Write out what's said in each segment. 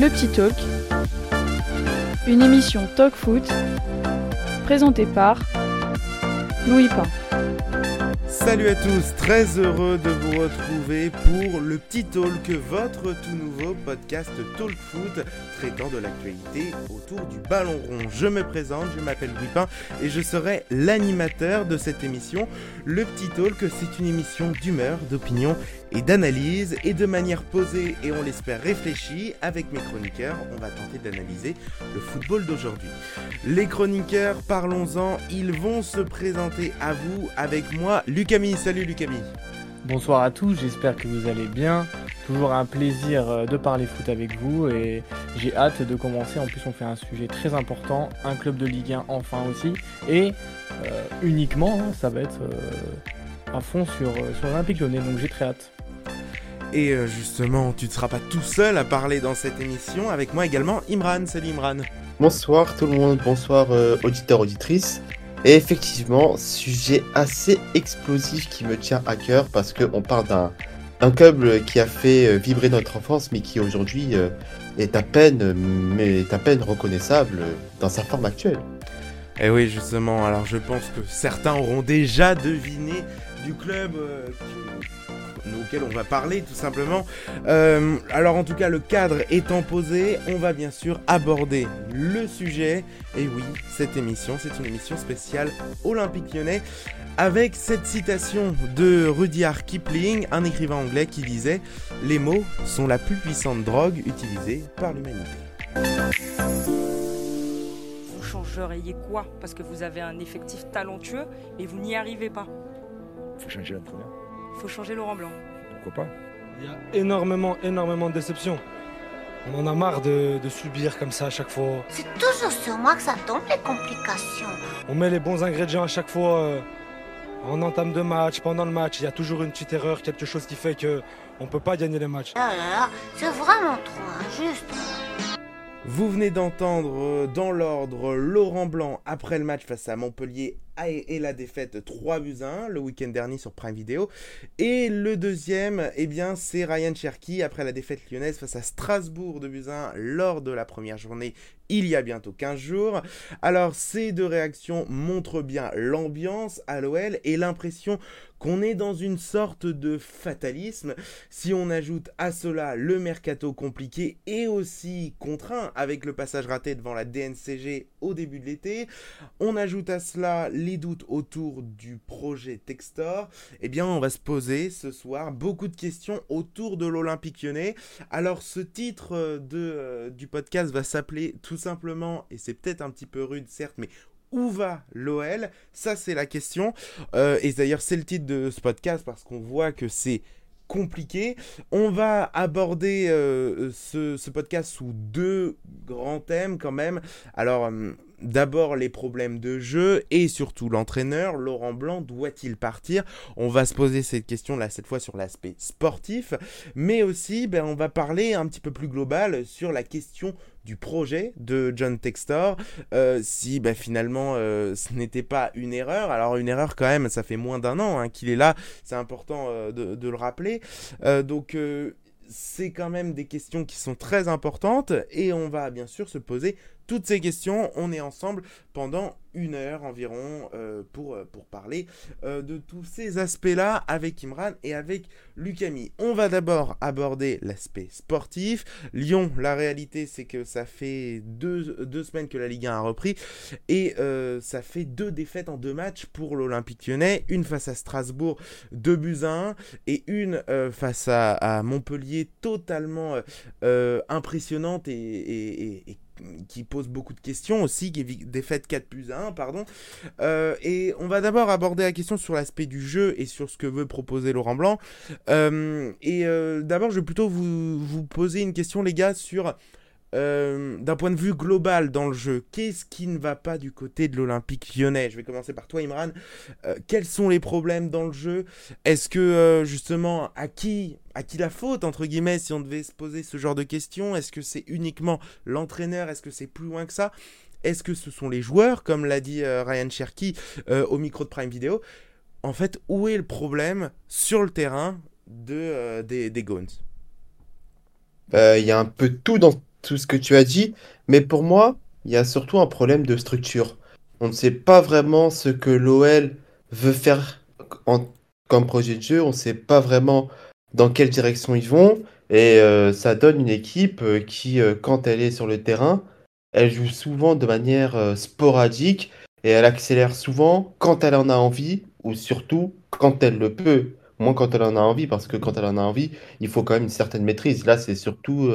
Le Petit Talk, une émission Talk Foot présentée par Louis Pain. Salut à tous, très heureux de vous retrouver pour le petit talk, votre tout nouveau podcast Talk Foot traitant de l'actualité autour du ballon rond. Je me présente, je m'appelle Louis et je serai l'animateur de cette émission. Le petit talk, c'est une émission d'humeur, d'opinion et d'analyse et de manière posée et on l'espère réfléchie avec mes chroniqueurs, on va tenter d'analyser le football d'aujourd'hui. Les chroniqueurs, parlons-en, ils vont se présenter à vous avec moi, Lucami. Salut Lucami. Bonsoir à tous, j'espère que vous allez bien. Toujours un plaisir euh, de parler foot avec vous et j'ai hâte de commencer. En plus, on fait un sujet très important, un club de Ligue 1 enfin aussi. Et euh, uniquement, ça va être euh, à fond sur, sur l'Olympique Lyonnais, donc j'ai très hâte. Et euh, justement, tu ne seras pas tout seul à parler dans cette émission, avec moi également Imran. Salut Imran. Bonsoir tout le monde, bonsoir euh, auditeurs, auditrices. Et effectivement, sujet assez explosif qui me tient à cœur parce qu'on parle d'un un club qui a fait euh, vibrer notre enfance mais qui aujourd'hui est à peine mais est à peine reconnaissable dans sa forme actuelle. Et eh oui, justement, alors je pense que certains auront déjà deviné du club auquel on va parler tout simplement. Euh, alors en tout cas, le cadre étant posé, on va bien sûr aborder le sujet. Et oui, cette émission, c'est une émission spéciale Olympique lyonnais avec cette citation de Rudyard Kipling, un écrivain anglais qui disait Les mots sont la plus puissante drogue utilisée par l'humanité. Vous changeriez quoi? Parce que vous avez un effectif talentueux et vous n'y arrivez pas. Faut changer l'entraîneur faut changer Laurent Blanc. Pourquoi pas Il y a énormément, énormément de déceptions. On en a marre de, subir comme ça à chaque fois. C'est toujours sur moi que ça tombe les complications. On met les bons ingrédients à chaque fois. Euh, en entame de match, pendant le match, il y a toujours une petite erreur, quelque chose qui fait que on peut pas gagner les matchs. Ah là là, c'est vraiment trop injuste. Vous venez d'entendre euh, dans l'ordre Laurent Blanc après le match face à Montpellier et la défaite 3 buts 1 le week-end dernier sur Prime Video. Et le deuxième, eh bien, c'est Ryan Cherky après la défaite lyonnaise face à Strasbourg de 1 lors de la première journée il y a bientôt 15 jours. Alors ces deux réactions montrent bien l'ambiance à l'OL et l'impression qu'on est dans une sorte de fatalisme. Si on ajoute à cela le mercato compliqué et aussi contraint avec le passage raté devant la DNCG au début de l'été, on ajoute à cela les doutes autour du projet Textor, eh bien on va se poser ce soir beaucoup de questions autour de l'Olympique lyonnais. Alors ce titre de, euh, du podcast va s'appeler tout simplement, et c'est peut-être un petit peu rude certes, mais où va l'OL Ça, c'est la question. Euh, et d'ailleurs, c'est le titre de ce podcast parce qu'on voit que c'est compliqué. On va aborder euh, ce, podcast sous deux grands thèmes quand même. Alors, euh, d'abord les problèmes de jeu et surtout l'entraîneur, Laurent Blanc, doit-il partir? On va se poser cette question là cette fois sur l'aspect sportif, mais aussi ben, on va parler un petit peu plus global sur la question du projet de John Textor, euh, si bah, finalement euh, ce n'était pas une erreur. Alors une erreur quand même, ça fait moins d'un an hein, qu'il est là, c'est important euh, de, le rappeler. donc c'est quand même des questions qui sont très importantes et on va bien sûr se poser toutes ces questions. On est ensemble pendant une heure environ euh, pour, euh, pour parler euh, de tous ces aspects-là avec Imran et avec Lucami. On va d'abord aborder l'aspect sportif. Lyon, la réalité c'est que ça fait deux, semaines que la Ligue 1 a repris et ça fait deux défaites en deux matchs pour l'Olympique lyonnais. Une face à Strasbourg, deux buts à 1 et une face à, Montpellier totalement impressionnante et qui pose beaucoup de questions aussi, qui est défaite 4 plus 1, pardon. Euh, et on va d'abord aborder la question sur l'aspect du jeu et sur ce que veut proposer Laurent Blanc. Euh, et euh, d'abord, je vais plutôt vous, vous poser une question, les gars, sur euh, d'un point de vue global dans le jeu, qu'est-ce qui ne va pas du côté de l'Olympique lyonnais? Je vais commencer par toi, Imran. Euh, quels sont les problèmes dans le jeu? Est-ce que euh, justement, à qui, à qui la faute entre guillemets, si on devait se poser ce genre de questions? Est-ce que c'est uniquement l'entraîneur? Est-ce que c'est plus loin que ça? Est-ce que ce sont les joueurs, comme l'a dit Ryan Cherky au micro de Prime Video? En fait, où est le problème sur le terrain de, des, des Il y a un peu tout dans tout ce que tu as dit, mais pour moi, il y a surtout un problème de structure. On ne sait pas vraiment ce que l'OL veut faire en- comme projet de jeu, on ne sait pas vraiment dans quelle direction ils vont, et euh, ça donne une équipe euh, qui, euh, quand elle est sur le terrain, elle joue souvent de manière sporadique, et elle accélère souvent quand elle en a envie, ou surtout quand elle le peut. Moins quand elle en a envie, parce que quand elle en a envie, il faut quand même une certaine maîtrise. Là, c'est surtout...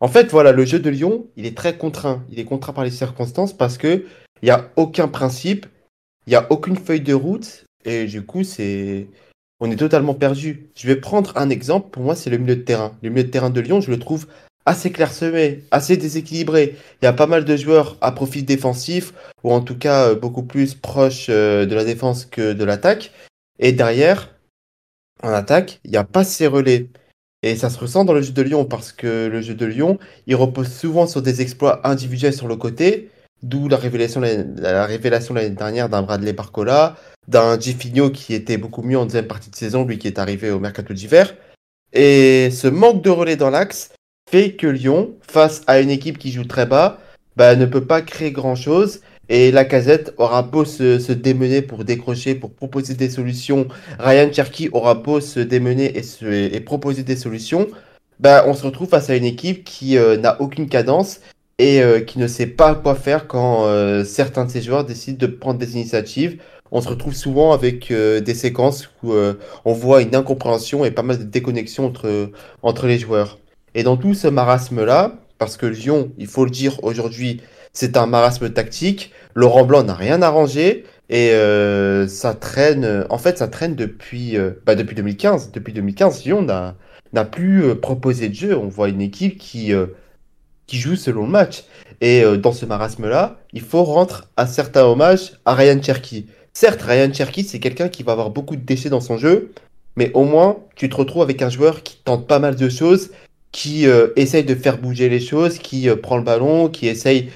En fait, voilà, le jeu de Lyon, il est très contraint. Il est contraint par les circonstances parce que il n'y a aucun principe, il n'y a aucune feuille de route, et du coup, c'est... On est totalement perdu. Je vais prendre un exemple, pour moi, c'est le milieu de terrain. Le milieu de terrain de Lyon, je le trouve assez clairsemé, assez déséquilibré. Il y a pas mal de joueurs à profil défensif, ou en tout cas euh, beaucoup plus proches euh, de la défense que de l'attaque. Et derrière, en attaque, il n'y a pas ces relais. Et ça se ressent dans le jeu de Lyon parce que le jeu de Lyon, il repose souvent sur des exploits individuels sur le côté, d'où la révélation, la révélation l'année dernière d'un Bradley Barcola, d'un Gifinho qui était beaucoup mieux en deuxième partie de saison, lui qui est arrivé au mercato d'hiver. Et ce manque de relais dans l'axe fait que Lyon, face à une équipe qui joue très bas, bah, ne peut pas créer grand-chose. Et la casette aura beau se, démener pour décrocher, pour proposer des solutions. Ryan Cherky aura beau se démener et, se- et proposer des solutions. Bah, on se retrouve face à une équipe qui euh, n'a aucune cadence et euh, qui ne sait pas quoi faire quand euh, certains de ses joueurs décident de prendre des initiatives. On se retrouve souvent avec euh, des séquences où euh, on voit une incompréhension et pas mal de déconnexion entre, entre les joueurs. Et dans tout ce marasme-là, parce que Lyon, il faut le dire aujourd'hui, c'est un marasme tactique, Laurent Blanc n'a rien arrangé et euh, ça traîne, en fait, ça traîne depuis, euh, bah, depuis 2015. Depuis 2015, Lyon n'a plus euh, proposé de jeu. On voit une équipe qui, euh, qui joue selon le match. Et euh, dans ce marasme-là, il faut rendre un certain hommage à Ryan Cherky. Certes, Ryan Cherky, c'est quelqu'un qui va avoir beaucoup de déchets dans son jeu, mais au moins, tu te retrouves avec un joueur qui tente pas mal de choses, qui euh, essaye de faire bouger les choses, qui euh, prend le ballon, qui essaye.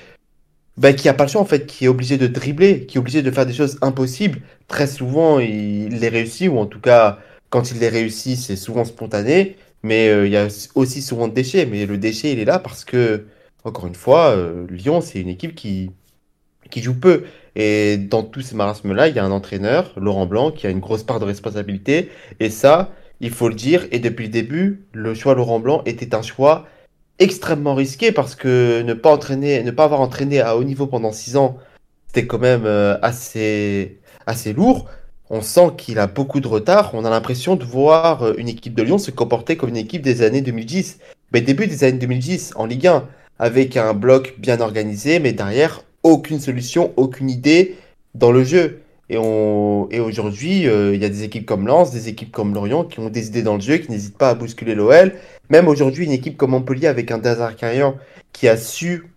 Bah, qui a pas le choix en fait, qui est obligé de dribbler, qui est obligé de faire des choses impossibles. Très souvent, il les réussit, ou en tout cas, quand il les réussit, c'est souvent spontané. Mais euh, il y a aussi souvent de déchets. Mais le déchet, il est là parce que, encore une fois, euh, Lyon, c'est une équipe qui, qui joue peu. Et dans tous ces marasmes-là, il y a un entraîneur, Laurent Blanc, qui a une grosse part de responsabilité. Et ça, il faut le dire. Et depuis le début, le choix Laurent Blanc était un choix extrêmement risqué parce que ne pas entraîner, ne pas avoir entraîné à haut niveau pendant six ans, c'était quand même euh, assez, assez lourd. On sent qu'il a beaucoup de retard. On a l'impression de voir euh, une équipe de Lyon se comporter comme une équipe des années 2010. Mais début des années 2010 en Ligue 1, avec un bloc bien organisé, mais derrière, aucune solution, aucune idée dans le jeu. Et, on... et aujourd'hui, euh, il y a des équipes comme Lens, des équipes comme Lorient qui ont des idées dans le jeu, qui n'hésitent pas à bousculer l'OL. Même aujourd'hui, une équipe comme Montpellier avec un Dazarkarian qui a su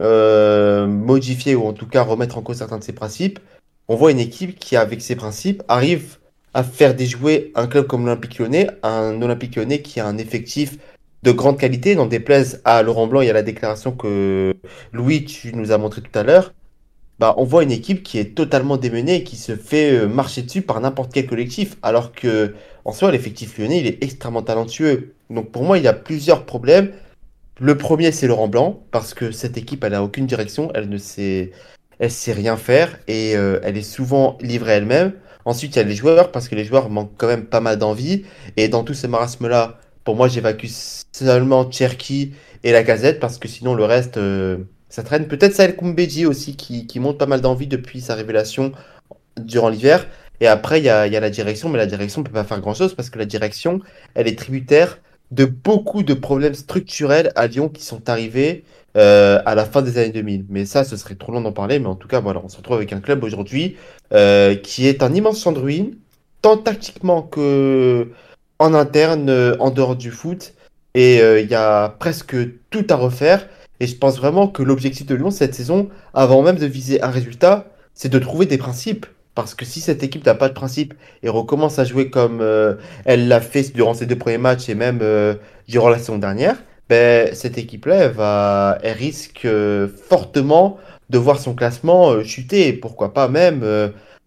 euh, modifier ou en tout cas remettre en cause certains de ses principes. On voit une équipe qui, avec ses principes, arrive à faire déjouer un club comme l'Olympique Lyonnais, un Olympique Lyonnais qui a un effectif de grande qualité, n'en déplaise à Laurent Blanc et à la déclaration que Louis, tu nous as montré tout à l'heure. Bah, on voit une équipe qui est totalement démenée et qui se fait euh, marcher dessus par n'importe quel collectif, alors que en soi, l'effectif lyonnais, il est extrêmement talentueux. Donc pour moi, il y a plusieurs problèmes. Le premier, c'est Laurent Blanc, parce que cette équipe, elle n'a aucune direction, elle ne sait, elle sait rien faire et euh, elle est souvent livrée elle-même. Ensuite, il y a les joueurs, parce que les joueurs manquent quand même pas mal d'envie. Et dans tout ce marasme-là, pour moi, j'évacue seulement Cherki et la Gazette, parce que sinon, le reste, euh, ça traîne. Peut-être Saël Koumbedji aussi, qui, qui monte pas mal d'envie depuis sa révélation durant l'hiver. Et après, il y a, y a la direction, mais la direction ne peut pas faire grand-chose, parce que la direction, elle est tributaire de beaucoup de problèmes structurels à Lyon qui sont arrivés euh, à la fin des années 2000. Mais ça, ce serait trop long d'en parler. Mais en tout cas, voilà, on se retrouve avec un club aujourd'hui euh, qui est un immense champ de ruines, tant tactiquement que en interne, euh, en dehors du foot. Et il y a presque tout à refaire. Et je pense vraiment que l'objectif de Lyon cette saison, avant même de viser un résultat, c'est de trouver des principes. Parce que si cette équipe n'a pas de principe et recommence à jouer comme euh, elle l'a fait durant ses deux premiers matchs et même euh, durant la saison dernière, ben, cette équipe-là, elle, va, elle risque euh, fortement de voir son classement chuter et pourquoi pas même,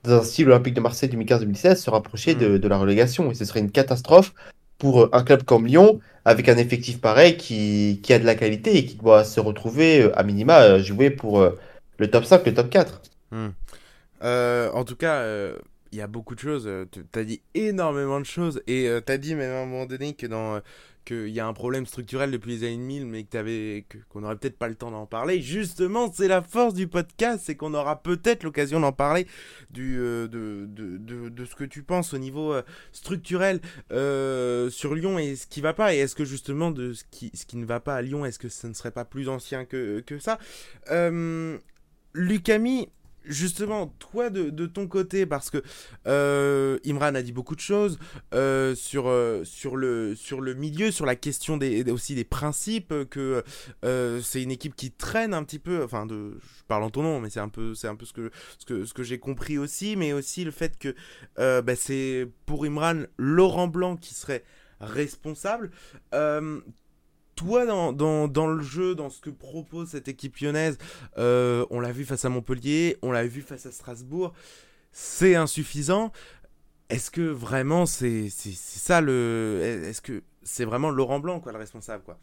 dans un style olympique de Marseille 2015-2016, se rapprocher de, de la relégation. Et ce serait une catastrophe pour un club comme Lyon, avec un effectif pareil qui, qui a de la qualité et qui doit se retrouver à minima jouer pour le top 5, le top 4. Hmm. Euh, en tout cas, euh, il y a beaucoup de choses. euh, tu as dit énormément de choses. Et tu as dit même à un moment donné que dans. euh, qu'il y a un problème structurel depuis les années 1000, mais que qu'on n'aurait peut-être pas le temps d'en parler. Justement, c'est la force du podcast, c'est qu'on aura peut-être l'occasion d'en parler du, euh, de, de, de, de ce que tu penses au niveau euh, structurel euh, sur Lyon et ce qui va pas. Et est-ce que justement, de ce qui, ce qui ne va pas à Lyon, est-ce que ce ne serait pas plus ancien que, que ça? Euh, Lucami, justement, toi de, de ton côté, parce que euh, Imran a dit beaucoup de choses euh, sur, euh, sur, le, sur le milieu, sur la question des, aussi des principes, euh, que euh, c'est une équipe qui traîne un petit peu, enfin, de, je parle en ton nom, mais c'est un peu, c'est un peu ce que, ce que, ce que j'ai compris aussi, mais aussi le fait que euh, bah, c'est pour Imran Laurent Blanc qui serait responsable. Toi, dans, dans, dans le jeu, dans ce que propose cette équipe lyonnaise, euh, on l'a vu face à Montpellier, on l'a vu face à Strasbourg, c'est insuffisant. Est-ce que vraiment c'est ça le. Est-ce que c'est vraiment Laurent Blanc, quoi, le responsable, quoi?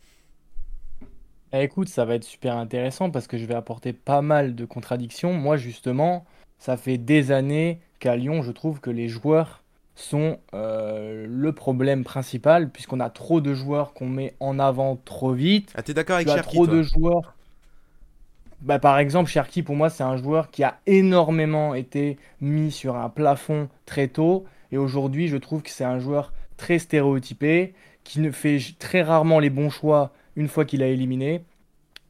Eh, écoute, ça va être super intéressant parce que je vais apporter pas mal de contradictions. Moi, justement, ça fait des années qu'à Lyon, je trouve que les joueurs sont euh, le problème principal, puisqu'on a trop de joueurs qu'on met en avant trop vite. Ah, t'es d'accord avec Tu as Cherki, trop toi de joueurs. Bah, par exemple, Cherki, pour moi, c'est un joueur qui a énormément été mis sur un plafond très tôt. Et aujourd'hui, je trouve que c'est un joueur très stéréotypé, qui ne fait très rarement les bons choix une fois qu'il a éliminé.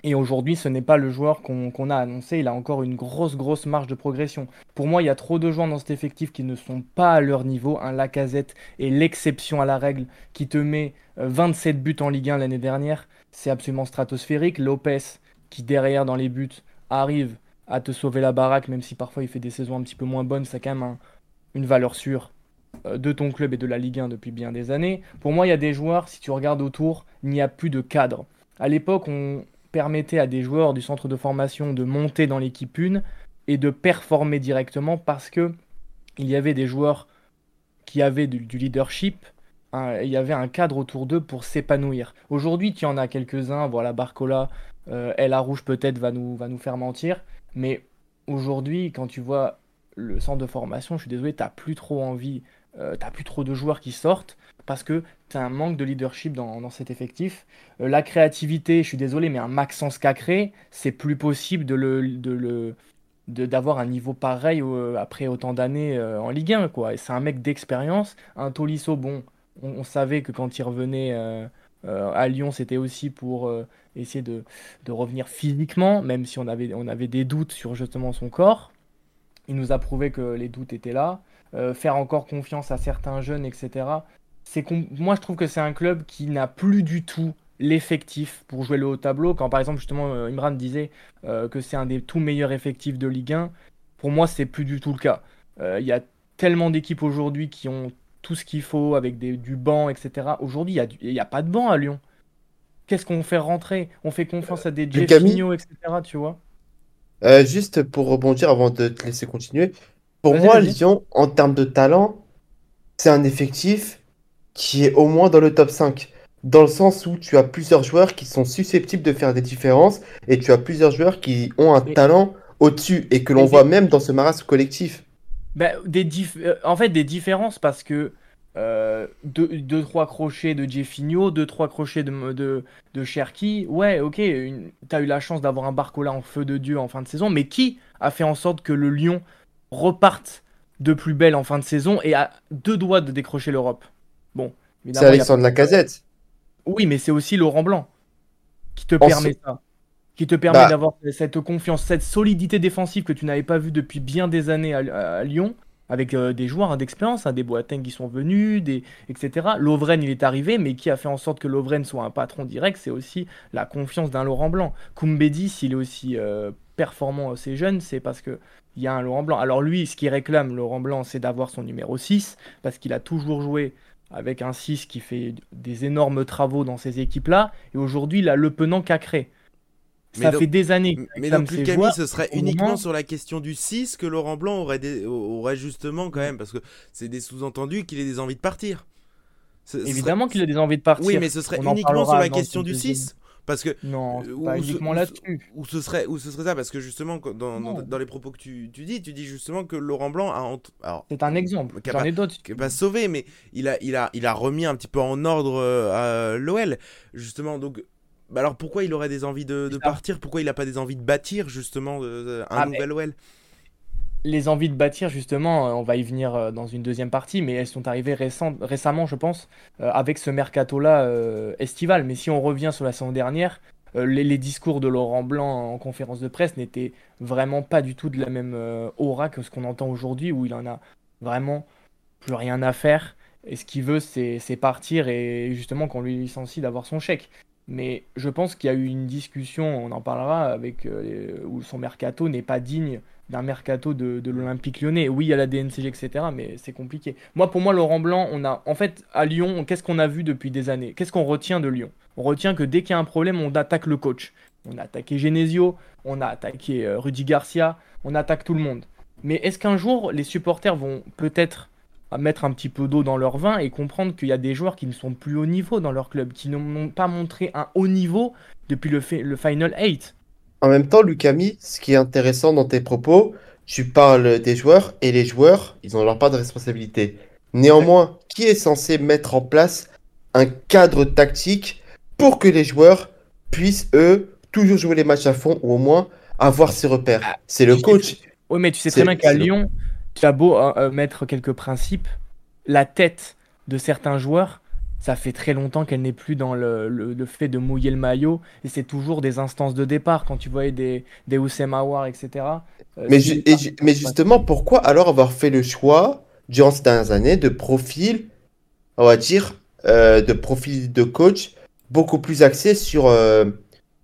Et aujourd'hui, ce n'est pas le joueur qu'on a annoncé. Il a encore une grosse, grosse marge de progression. Pour moi, il y a trop de joueurs dans cet effectif qui ne sont pas à leur niveau. Un Lacazette est l'exception à la règle qui te met euh, 27 buts en Ligue 1 l'année dernière. C'est absolument stratosphérique. Lopez, qui derrière dans les buts, arrive à te sauver la baraque, même si parfois il fait des saisons un petit peu moins bonnes. C'est quand même un- une valeur sûre euh, de ton club et de la Ligue 1 depuis bien des années. Pour moi, il y a des joueurs, si tu regardes autour, il n'y a plus de cadre. À l'époque, on permettait à des joueurs du centre de formation de monter dans l'équipe 1 et de performer directement parce que il y avait des joueurs qui avaient du, leadership, un- il y avait un cadre autour d'eux pour s'épanouir. Aujourd'hui, tu en as quelques-uns, voilà, Barcola, euh, El Rouge peut-être va nous, va nous faire mentir, mais aujourd'hui, quand tu vois le centre de formation, je suis désolé, t'as plus trop envie, euh, t'as plus trop de joueurs qui sortent parce que t'as un manque de leadership dans, dans cet effectif. Euh, la créativité, je suis désolé, mais un Maxence Cacré, c'est plus possible de le, de le, d'avoir un niveau pareil après autant d'années euh, en Ligue 1, quoi. C'est un mec d'expérience. Un Tolisso, bon, on, savait que quand il revenait à Lyon, c'était aussi pour essayer de, de revenir physiquement, même si on avait, on avait des doutes sur justement son corps. Il nous a prouvé que les doutes étaient là. Euh, faire encore confiance à certains jeunes, etc. C'est Moi, je trouve que c'est un club qui n'a plus du tout l'effectif pour jouer le haut tableau. Quand par exemple, justement, euh, Imran disait euh, que c'est un des tout meilleurs effectifs de Ligue 1, pour moi, c'est plus du tout le cas. Euh, Il y a tellement d'équipes aujourd'hui qui ont tout ce qu'il faut avec des, du banc, etc. Aujourd'hui, il n'y a, a pas de banc à Lyon. Qu'est-ce qu'on fait rentrer? On fait confiance à des Jeffinho, etc. Tu vois? Euh, juste pour rebondir avant de te laisser continuer, pour Vas-y, moi, vas-y. Lyon, en termes de talent, c'est un effectif qui est au moins dans le top 5. Dans le sens où tu as plusieurs joueurs qui sont susceptibles de faire des différences et tu as plusieurs joueurs qui ont un talent au-dessus et que l'on voit même dans ce marasme collectif. Ben, des dif- euh, en fait, des différences parce que euh, deux, deux, trois crochets de Jeffinho, deux, trois crochets de, de, de Cherki, ouais, ok, une... t'as eu la chance d'avoir un Barcola en feu de Dieu en fin de saison, mais qui a fait en sorte que le Lyon reparte de plus belle en fin de saison et a deux doigts de décrocher l'Europe Bon, C'est il y a- Alexandre Lacazette. Oui, mais c'est aussi Laurent Blanc qui te En permet ça. Qui te permet Bah. d'avoir cette confiance, cette solidité défensive que tu n'avais pas vue depuis bien des années à, à- à Lyon, avec euh, des joueurs hein, d'expérience, hein, des Boateng qui sont venus, des, etc. Lovren, il est arrivé, mais qui a fait en sorte que Lovren soit un patron direct, c'est aussi la confiance d'un Laurent Blanc. Koumbedi, s'il est aussi euh, performant assez jeune, c'est parce que il y a un Laurent Blanc. Alors lui, ce qu'il réclame, Laurent Blanc, c'est d'avoir son numéro 6, parce qu'il a toujours joué avec un 6 qui fait des énormes travaux dans ces équipes-là, et aujourd'hui, il a Le Penant Cacré. Mais Ça donc- fait des années Mais ses Lucami, joueurs. ce serait uniquement moment- sur la question du 6 que Laurent Blanc aurait, des- aurait justement quand même, parce que c'est des sous-entendus qu'il ait des envies de partir. Ce- ce serait- Évidemment qu'il a des envies de partir. Oui, mais ce serait On uniquement sur la dans question du deuxième- 6. Parce que Non, Euh, pas uniquement là-dessus. Ou ce serait, ou ce serait ça, parce que justement, dans, dans, les propos que tu, tu dis, tu dis justement que Laurent Blanc a, C'est un exemple. J'en pas- ai d'autres. pas sauvé, mais il a, il a, il a remis un petit peu en ordre euh, à l'OL, justement. Donc, bah alors pourquoi il aurait des envies de, de partir? Pourquoi il a pas des envies de bâtir justement de- de- un Ah, mais- nouvel OL Les envies de bâtir, justement, euh, on va y venir euh, dans une deuxième partie, mais elles sont arrivées récemment, je pense, euh, avec ce mercato-là estival. Mais si on revient sur la saison dernière, les, les discours de Laurent Blanc en conférence de presse n'étaient vraiment pas du tout de la même aura que ce qu'on entend aujourd'hui, où il en a vraiment plus rien à faire. Et ce qu'il veut, c'est partir et justement qu'on lui licencie d'avoir son chèque. Mais je pense qu'il y a eu une discussion, on en parlera, avec où son mercato n'est pas digne d'un mercato de, l'Olympique lyonnais. Oui, il y a la DNCG, etc., mais c'est compliqué. Moi, pour moi, Laurent Blanc, on a, en fait, à Lyon, qu'est-ce qu'on a vu depuis des années? Qu'est-ce qu'on retient de Lyon? On retient que dès qu'il y a un problème, on attaque le coach. On a attaqué Genesio, on a attaqué euh, Rudy Garcia, on attaque tout le monde. Mais est-ce qu'un jour, les supporters vont peut-être à mettre un petit peu d'eau dans leur vin et comprendre qu'il y a des joueurs qui ne sont plus au niveau dans leur club, qui n'ont pas montré un haut niveau depuis le, le Final 8 En même temps, Lucami, ce qui est intéressant dans tes propos, tu parles des joueurs et les joueurs, ils ont leur part de responsabilité. Néanmoins, qui est censé mettre en place un cadre tactique pour que les joueurs puissent, eux, toujours jouer les matchs à fond ou au moins avoir ses repères? C'est le coach. Oui, mais tu sais très bien qu'à Lyon, tu as beau euh, euh, mettre quelques principes, la tête de certains joueurs, ça fait très longtemps qu'elle n'est plus dans le, le- le fait de mouiller le maillot. Et c'est toujours des instances de départ. Quand tu voyais des, des etc. euh, Mais, c'est ju- pas- et ju- mais justement, pourquoi alors avoir fait le choix, durant ces dernières années, de profil, on va dire, euh, de profil de coach beaucoup plus axé sur, euh,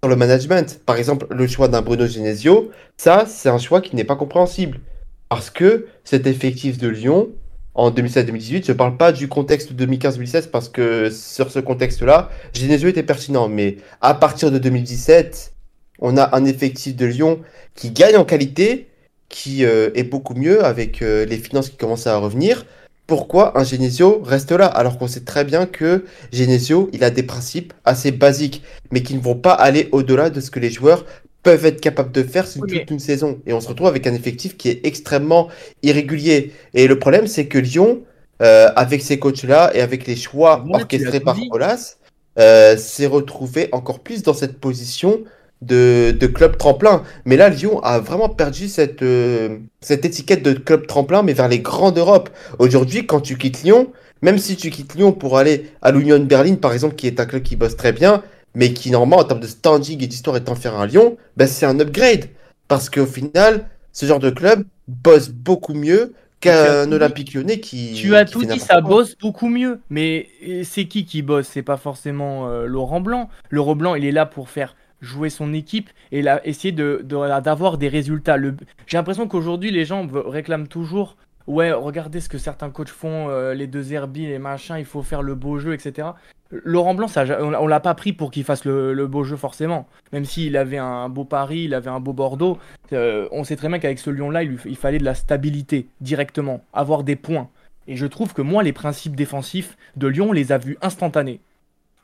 sur le management? Par exemple, le choix d'un Bruno Genesio, ça, c'est un choix qui n'est pas compréhensible. Parce que cet effectif de Lyon, en 2017-2018, je ne parle pas du contexte 2015-2016 parce que sur ce contexte-là, Genesio était pertinent. Mais à partir de 2017, on a un effectif de Lyon qui gagne en qualité, qui euh, est beaucoup mieux avec euh, les finances qui commencent à revenir. Pourquoi un Genesio reste là alors qu'on sait très bien que Genesio, il a des principes assez basiques, mais qui ne vont pas aller au-delà de ce que les joueurs peuvent être capables de faire sur toute une saison. Et on se retrouve avec un effectif qui est extrêmement irrégulier. Et le problème, c'est que Lyon, euh, avec ces coachs-là et avec les choix orchestrés par. Colas, euh, s'est retrouvé encore plus dans cette position de, de club tremplin. Mais là, Lyon a vraiment perdu cette, euh, cette étiquette de club tremplin, mais vers les grands d'Europe. Aujourd'hui, quand tu quittes Lyon, même si tu quittes Lyon pour aller à l'Union Berlin, par exemple, qui est un club qui bosse très bien, mais qui, normalement, en termes de standing et d'histoire, en faire un Lyon, ben, c'est un upgrade. Parce qu'au final, ce genre de club bosse beaucoup mieux qu'un. Olympique lyonnais qui. Tu as qui tout dit, ça quoi. bosse beaucoup mieux. Mais c'est qui qui bosse? C'est pas forcément euh, Laurent Blanc. Laurent Blanc, il est là pour faire jouer son équipe et là, essayer de, de- d'avoir des résultats. J'ai l'impression qu'aujourd'hui, les gens réclament toujours Ouais, regardez ce que certains coachs font, euh, les deux herbies, les machins, il faut faire le beau jeu, etc. Laurent Blanc, ça, on l'a pas pris pour qu'il fasse le, beau jeu forcément. Même s'il avait un beau Paris, il avait un beau Bordeaux, euh, on sait très bien qu'avec ce Lyon-là, il, fallait de la stabilité directement, avoir des points. Et je trouve que moi, les principes défensifs de Lyon, on les a vus instantanés.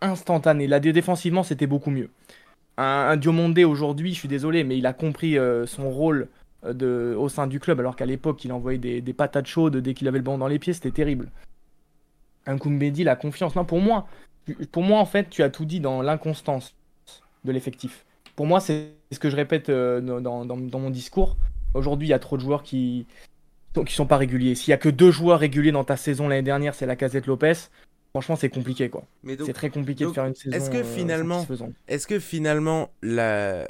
Instantanés. Là, dé- défensivement, c'était beaucoup mieux. Un, un Diomondé aujourd'hui, je suis désolé, mais il a compris euh, son rôle de, au sein du club, alors qu'à l'époque, il envoyait des, des patates chaudes dès qu'il avait le banc dans les pieds, c'était terrible. Un Koumbedi, la confiance. Non, pour moi, pour moi, en fait, tu as tout dit dans l'inconstance de l'effectif. Pour moi, c'est ce que je répète euh, dans, dans- dans mon discours. Aujourd'hui, il y a trop de joueurs qui qui sont pas réguliers. S'il y a que deux joueurs réguliers dans ta saison l'année dernière, c'est la Casette Lopez. Franchement, c'est compliqué, quoi. C'est très compliqué donc, de faire une saison. est-ce que euh, finalement-. Est-ce que finalement la,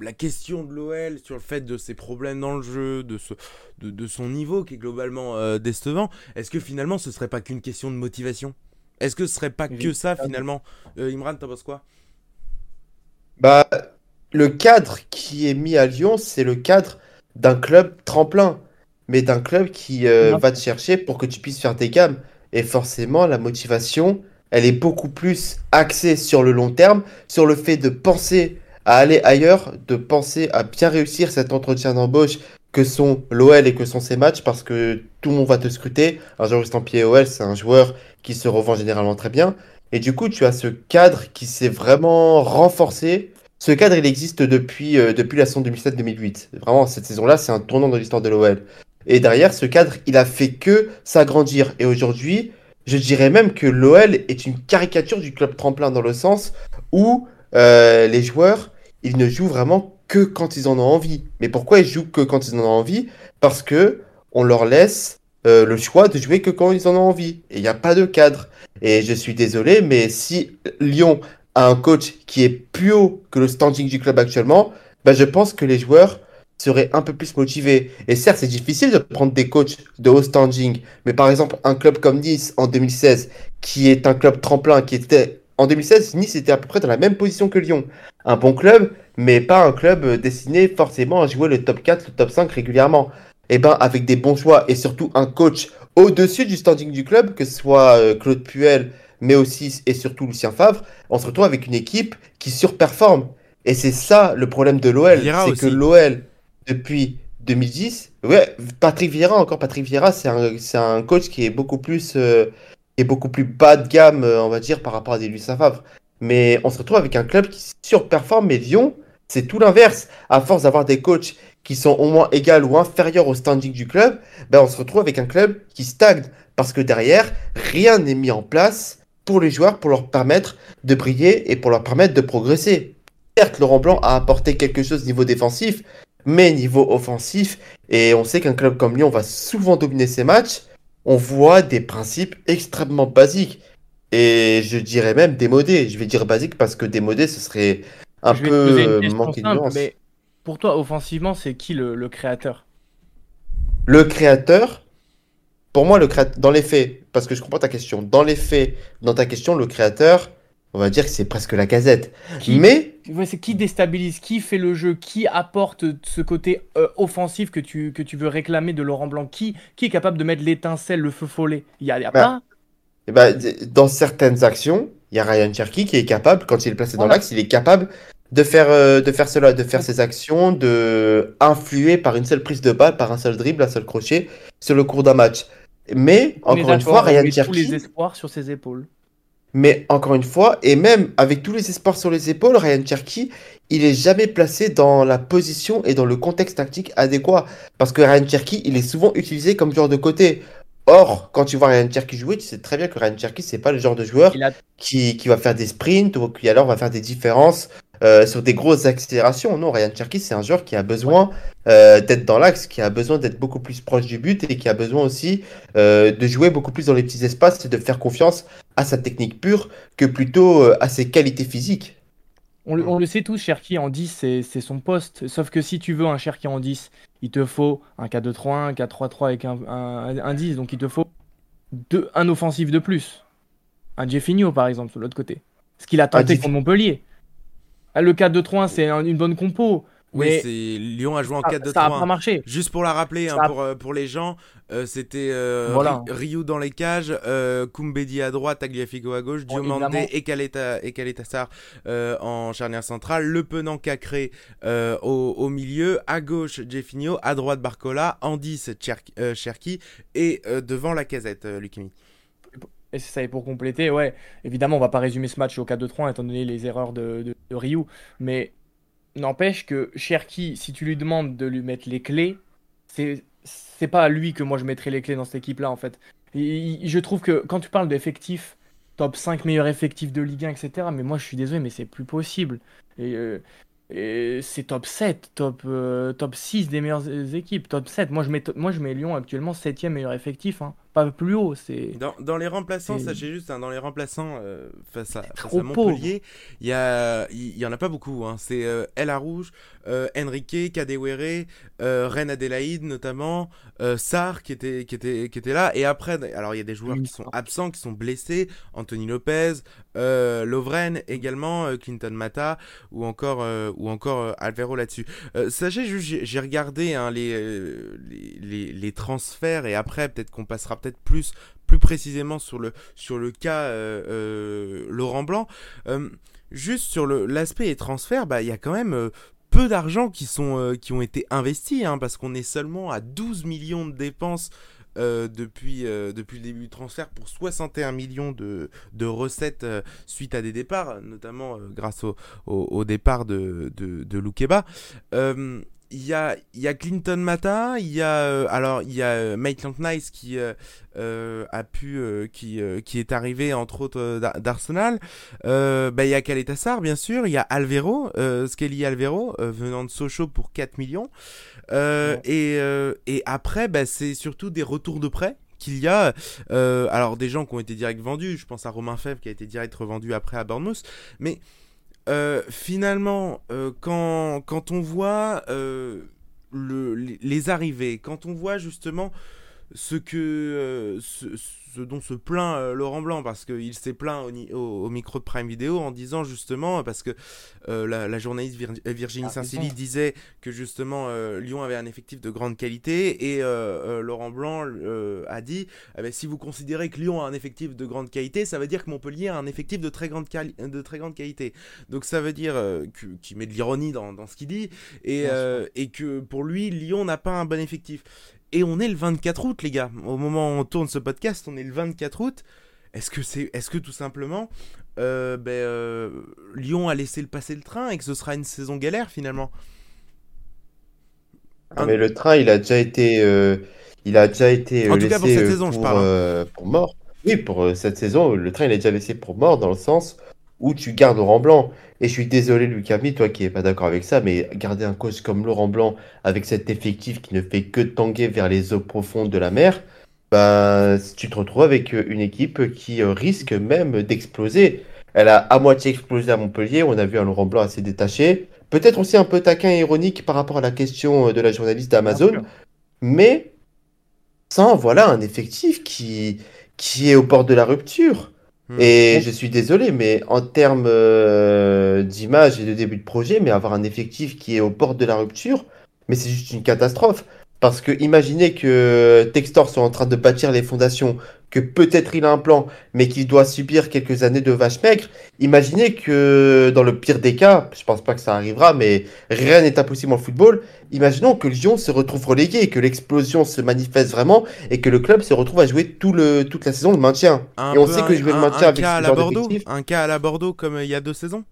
la question de l'OL sur le fait de ses problèmes dans le jeu, de, ce, de, de son niveau qui est globalement euh, décevant, est-ce que finalement ce serait pas qu'une question de motivation? Est-ce que ce serait pas que ça finalement? Euh, Imran, t'en penses quoi? Bah, le cadre qui est mis à Lyon, c'est le cadre d'un club tremplin, mais d'un club qui euh, va te chercher pour que tu puisses faire tes gammes. Et forcément, la motivation, elle est beaucoup plus axée sur le long terme, sur le fait de penser à aller ailleurs, de penser à bien réussir cet entretien d'embauche que sont l'OL et que sont ces matchs parce que tout le monde va te scruter. Un joueur estampillé OL, c'est un joueur qui se revend généralement très bien. Et du coup, tu as ce cadre qui s'est vraiment renforcé. Ce cadre, il existe depuis, euh, depuis la saison 2007-2008. Vraiment, cette saison-là, c'est un tournant dans l'histoire de l'OL. Et derrière, ce cadre, il a fait que s'agrandir. Et aujourd'hui, je dirais même que l'OL est une caricature du club tremplin dans le sens où euh, les joueurs, ils ne jouent vraiment que quand ils en ont envie. Mais pourquoi ils jouent que quand ils en ont envie? Parce que on leur laisse euh, le choix de jouer que quand ils en ont envie. Et il n'y a pas de cadre. Et je suis désolé, mais si Lyon a un coach qui est plus haut que le standing du club actuellement, ben je pense que les joueurs seraient un peu plus motivés. Et certes, c'est difficile de prendre des coachs de haut standing, mais par exemple, un club comme Nice en 2016, qui est un club tremplin, qui était en 2016, Nice était à peu près dans la même position que Lyon. Un bon club, mais pas un club destiné forcément à jouer le top 4, le top 5 régulièrement. Et eh ben avec des bons choix et surtout un coach au-dessus du standing du club, que ce soit euh, Claude Puel, mais aussi et surtout Lucien Favre, on se retrouve avec une équipe qui surperforme. Et c'est ça le problème de l'OL, c'est que l'OL, depuis 2010, ouais, Patrick Vieira, encore Patrick Vieira, c'est un, un, coach qui est beaucoup plus, euh, est beaucoup plus bas de gamme, euh, on va dire, par rapport à des Lucien Favre. Mais on se retrouve avec un club qui surperforme, mais Lyon, c'est tout l'inverse. À force d'avoir des coachs qui sont au moins égales ou inférieurs au standing du club, ben on se retrouve avec un club qui stagne. Parce que derrière, rien n'est mis en place pour les joueurs pour leur permettre de briller et pour leur permettre de progresser. Certes, Laurent Blanc a apporté quelque chose niveau défensif, mais niveau offensif, et on sait qu'un club comme Lyon va souvent dominer ses matchs, on voit des principes extrêmement basiques. Et je dirais même démodés. Je vais dire basique parce que démodé, ce serait un peu manquer de nuance. Mais pour toi, offensivement, c'est qui le, créateur? Le créateur, pour moi, le créateur, dans les faits, parce que je comprends ta question, dans les faits, dans ta question, le créateur, on va dire que c'est presque la casette. Mais. C'est qui déstabilise, qui fait le jeu, qui apporte ce côté euh, offensif que tu, que tu veux réclamer de Laurent Blanc, qui, qui est capable de mettre l'étincelle, le feu follet? Il y a, bah, pas. Eh ben, dans certaines actions, il y a Ryan Cherky qui est capable, quand il est placé dans l'axe, il est capable de faire, euh, de faire cela, de faire ses actions, de influer par une seule prise de balle, par un seul dribble, un seul crochet sur le cours d'un match. Mais encore une fois, Ryan Cherky. tous les espoirs sur ses épaules. Mais encore une fois, et même avec tous les espoirs sur les épaules, Ryan Cherky, il est jamais placé dans la position et dans le contexte tactique adéquat. Parce que Ryan Cherky, il est souvent utilisé comme joueur de côté. Or, quand tu vois Ryan Cherky jouer, tu sais très bien que Ryan Cherky, c'est pas le genre de joueur qui, qui, va faire des sprints ou qui alors va faire des différences euh, sur des grosses accélérations. Non, Ryan Cherky, c'est un joueur qui a besoin euh, d'être dans l'axe, qui a besoin d'être beaucoup plus proche du but et qui a besoin aussi euh, de jouer beaucoup plus dans les petits espaces et de faire confiance à sa technique pure que plutôt à ses qualités physiques. On le, sait tous, Cherki en 10, c'est son poste. Sauf que si tu veux un Cherki en 10, il te faut un 4-2-3-1, un 4-3-3 avec un, un, 10. Donc il te faut deux, un offensif de plus. Un Jeffinho, par exemple, sur l'autre côté. Ce qu'il a tenté contre Montpellier. Ah, le 4-2-3-1, c'est une bonne compo. Oui, c'est Lyon a joué en 4-2-3. Ça n'a pas marché. Juste pour la rappeler, hein, pour, euh, pour les gens, euh, c'était euh, Ryu dans les cages, Kumbedi à droite, Tagliafico à gauche, Diomande et Kaleta, et en charnière centrale, Le Penant Cacré au, au, milieu, à gauche Jeffinho, à droite Barcola, en 10 Cherki et devant la casette Lukemi. Et c'est ça, et pour compléter, ouais, évidemment, on va pas résumer ce match au 4-2-3 étant donné les erreurs de, Ryu, mais n'empêche que Cherki, si tu lui demandes de lui mettre les clés, c'est pas à lui que moi je mettrais les clés dans cette équipe-là en fait. je trouve que quand tu parles d'effectifs, top 5 meilleurs effectifs de Ligue 1, etc., mais moi je suis désolé, mais c'est plus possible. Et, euh, c'est top 7, top, euh, top 6 des meilleures équipes, top 7. Moi je mets, moi, je mets Lyon actuellement 7 meilleur effectif. Hein pas plus haut. C'est dans, dans, les remplaçants, sachez juste, hein, dans les remplaçants euh, face, à, face à, Montpellier, il y a, il y, en a pas beaucoup. Hein. C'est euh, El Arouge, euh, Enrique, Kadewere, euh, Reine Adélaïde notamment, euh, Sar qui était, qui était, qui était là. Et après, alors il y a des joueurs qui sont absents, qui sont blessés, Anthony Lopez, Lovren également, Clinton Mata ou encore, ou encore Alvaro là-dessus. sachez juste, j'ai regardé hein, les, les, les transferts et après peut-être qu'on passera peut-être plus, plus précisément sur le, sur le cas euh, euh, Laurent Blanc. Euh, juste sur l'aspect des transferts, bah, il y a quand même peu d'argent qui, sont, qui ont été investis, hein, parce qu'on est seulement à 12 millions de dépenses depuis, depuis le début du transfert pour 61 millions de, de recettes suite à des départs, notamment grâce au, au, départ de, de, de Loukeba. Il y a, il y a Clinton Mata, il y a euh, alors il y a euh, Maitland Nice qui euh, euh, a pu euh, qui, euh, qui est arrivé entre autres d'Ar- d'Arsenal. Euh, bah, il y a Caletassar bien sûr, il y a Alvero, euh, Skelly Alvero euh, venant de Sochaux pour 4 millions. Euh, Ouais. et, euh, et après bah, c'est surtout des retours de prêt qu'il y a euh, alors des gens qui ont été direct vendus, je pense à Romain Fèvre qui a été direct revendu après à Bournemouth, mais euh, finalement, euh, quand, quand on voit euh, le, les, les arrivées, quand on voit justement ce que euh, ce, ce dont se plaint euh, Laurent Blanc parce qu'il s'est plaint au, ni- au- au micro de Prime Video en disant justement parce que euh, la, la journaliste Vir- euh, Virginie Ah, raison. disait que justement euh, Lyon avait un effectif de grande qualité et euh, euh, Laurent Blanc euh, a dit eh ben, si vous considérez que Lyon a un effectif de grande qualité ça veut dire que Montpellier a un effectif de très grande, de très grande qualité. Donc ça veut dire euh, qu'il met de l'ironie dans, dans ce qu'il dit et, euh, et que pour lui Lyon n'a pas un bon effectif et on est le 24 août, les gars. Au moment où on tourne ce podcast, on est le 24 août. Est-ce que c'est, est-ce que tout simplement, euh, ben, euh, Lyon a laissé le passer le train et que ce sera une saison galère finalement? Ah, mais le train, il a déjà été, euh, il a déjà été En tout cas, pour laissé cette saison, je pour, parle, hein. pour mort. Oui, pour cette saison, le train, il est déjà laissé pour mort dans le sens où tu gardes Laurent Blanc. Et je suis désolé, Lucas Mi, toi qui n'es pas d'accord avec ça, mais garder un coach comme Laurent Blanc avec cet effectif qui ne fait que tanguer vers les eaux profondes de la mer, ben, tu te retrouves avec euh, une équipe qui euh, risque même d'exploser. Elle a à moitié explosé à Montpellier. On a vu un Laurent Blanc assez détaché. Peut-être aussi un peu taquin et ironique par rapport à la question euh, de la journaliste d'Amazon. Mais sans, voilà, un effectif qui, qui est au bord de la rupture. Hmm. Et je suis désolé, mais en termes euh, d'image et de début de projet, mais avoir un effectif qui est au bord de la rupture, mais c'est juste une catastrophe. Parce que imaginez que Textor soit en train de bâtir les fondations, que peut-être il a un plan, mais qu'il doit subir quelques années de vache maigre. Imaginez que dans le pire des cas, je pense pas que ça arrivera, mais rien n'est impossible en football. Imaginons que Lyon se retrouve relégué, que l'explosion se manifeste vraiment et que le club se retrouve à jouer tout le, toute la saison le maintien. Un Et on sait que jouer le maintien un avec cas à la Bordeaux, un cas à la Bordeaux comme il y a deux saisons?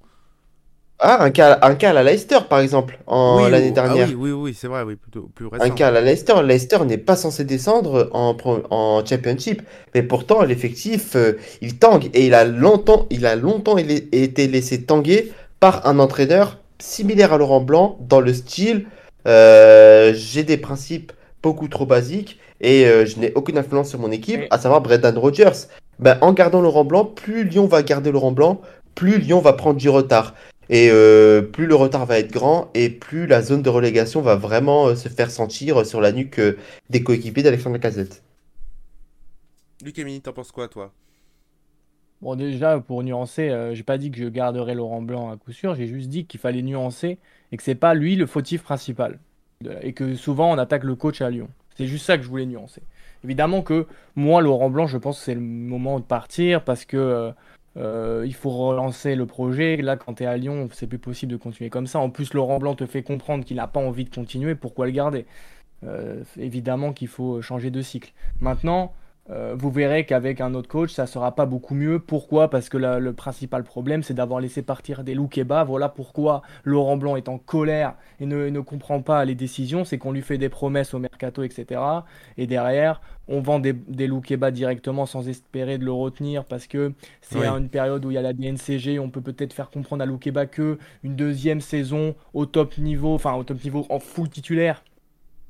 Ah, un cas, un cas à la Leicester, par exemple, en Oui, l'année ou- ah dernière. oui, oui, oui, c'est vrai, oui, plutôt plus récent. Un cas à la Leicester. Leicester n'est pas censé descendre en, pro- en Championship. Mais pourtant, l'effectif, euh, il tangue. Et il a longtemps, il a longtemps été laissé tanguer par un entraîneur similaire à Laurent Blanc dans le style euh, j'ai des principes beaucoup trop basiques et euh, je n'ai aucune influence sur mon équipe, à savoir Brendan Rodgers. Ben, en gardant Laurent Blanc, plus Lyon va garder Laurent Blanc, plus Lyon va prendre du retard. Et euh, plus le retard va être grand et plus la zone de relégation va vraiment euh, se faire sentir sur la nuque euh, des coéquipiers d'Alexandre Lacazette. Luc Emily, t'en penses quoi, toi? Bon, déjà, pour nuancer, euh, j'ai pas dit que je garderais Laurent Blanc à coup sûr, j'ai juste dit qu'il fallait nuancer et que c'est pas lui le fautif principal. Et que souvent on attaque le coach à Lyon. C'est juste ça que je voulais nuancer. Évidemment que moi, Laurent Blanc, je pense que c'est le moment de partir parce que euh, il faut relancer le projet. Là, quand tu à Lyon, c'est plus possible de continuer comme ça. En plus, Laurent Blanc te fait comprendre qu'il n'a pas envie de continuer. Pourquoi le garder? Euh, Évidemment qu'il faut changer de cycle. Maintenant, euh, vous verrez qu'avec un autre coach, ça sera pas beaucoup mieux. Pourquoi? Parce que la- le principal problème, c'est d'avoir laissé partir des Loukeba. Voilà pourquoi Laurent Blanc est en colère et ne, ne comprend pas les décisions. C'est qu'on lui fait des promesses au mercato, etc. Et derrière, on vend des, des Loukeba directement sans espérer de le retenir parce que c'est Oui. à une période où il y a la DNCG. On peut peut-être faire comprendre à Loukeba que une deuxième saison au top niveau, enfin au top niveau en full titulaire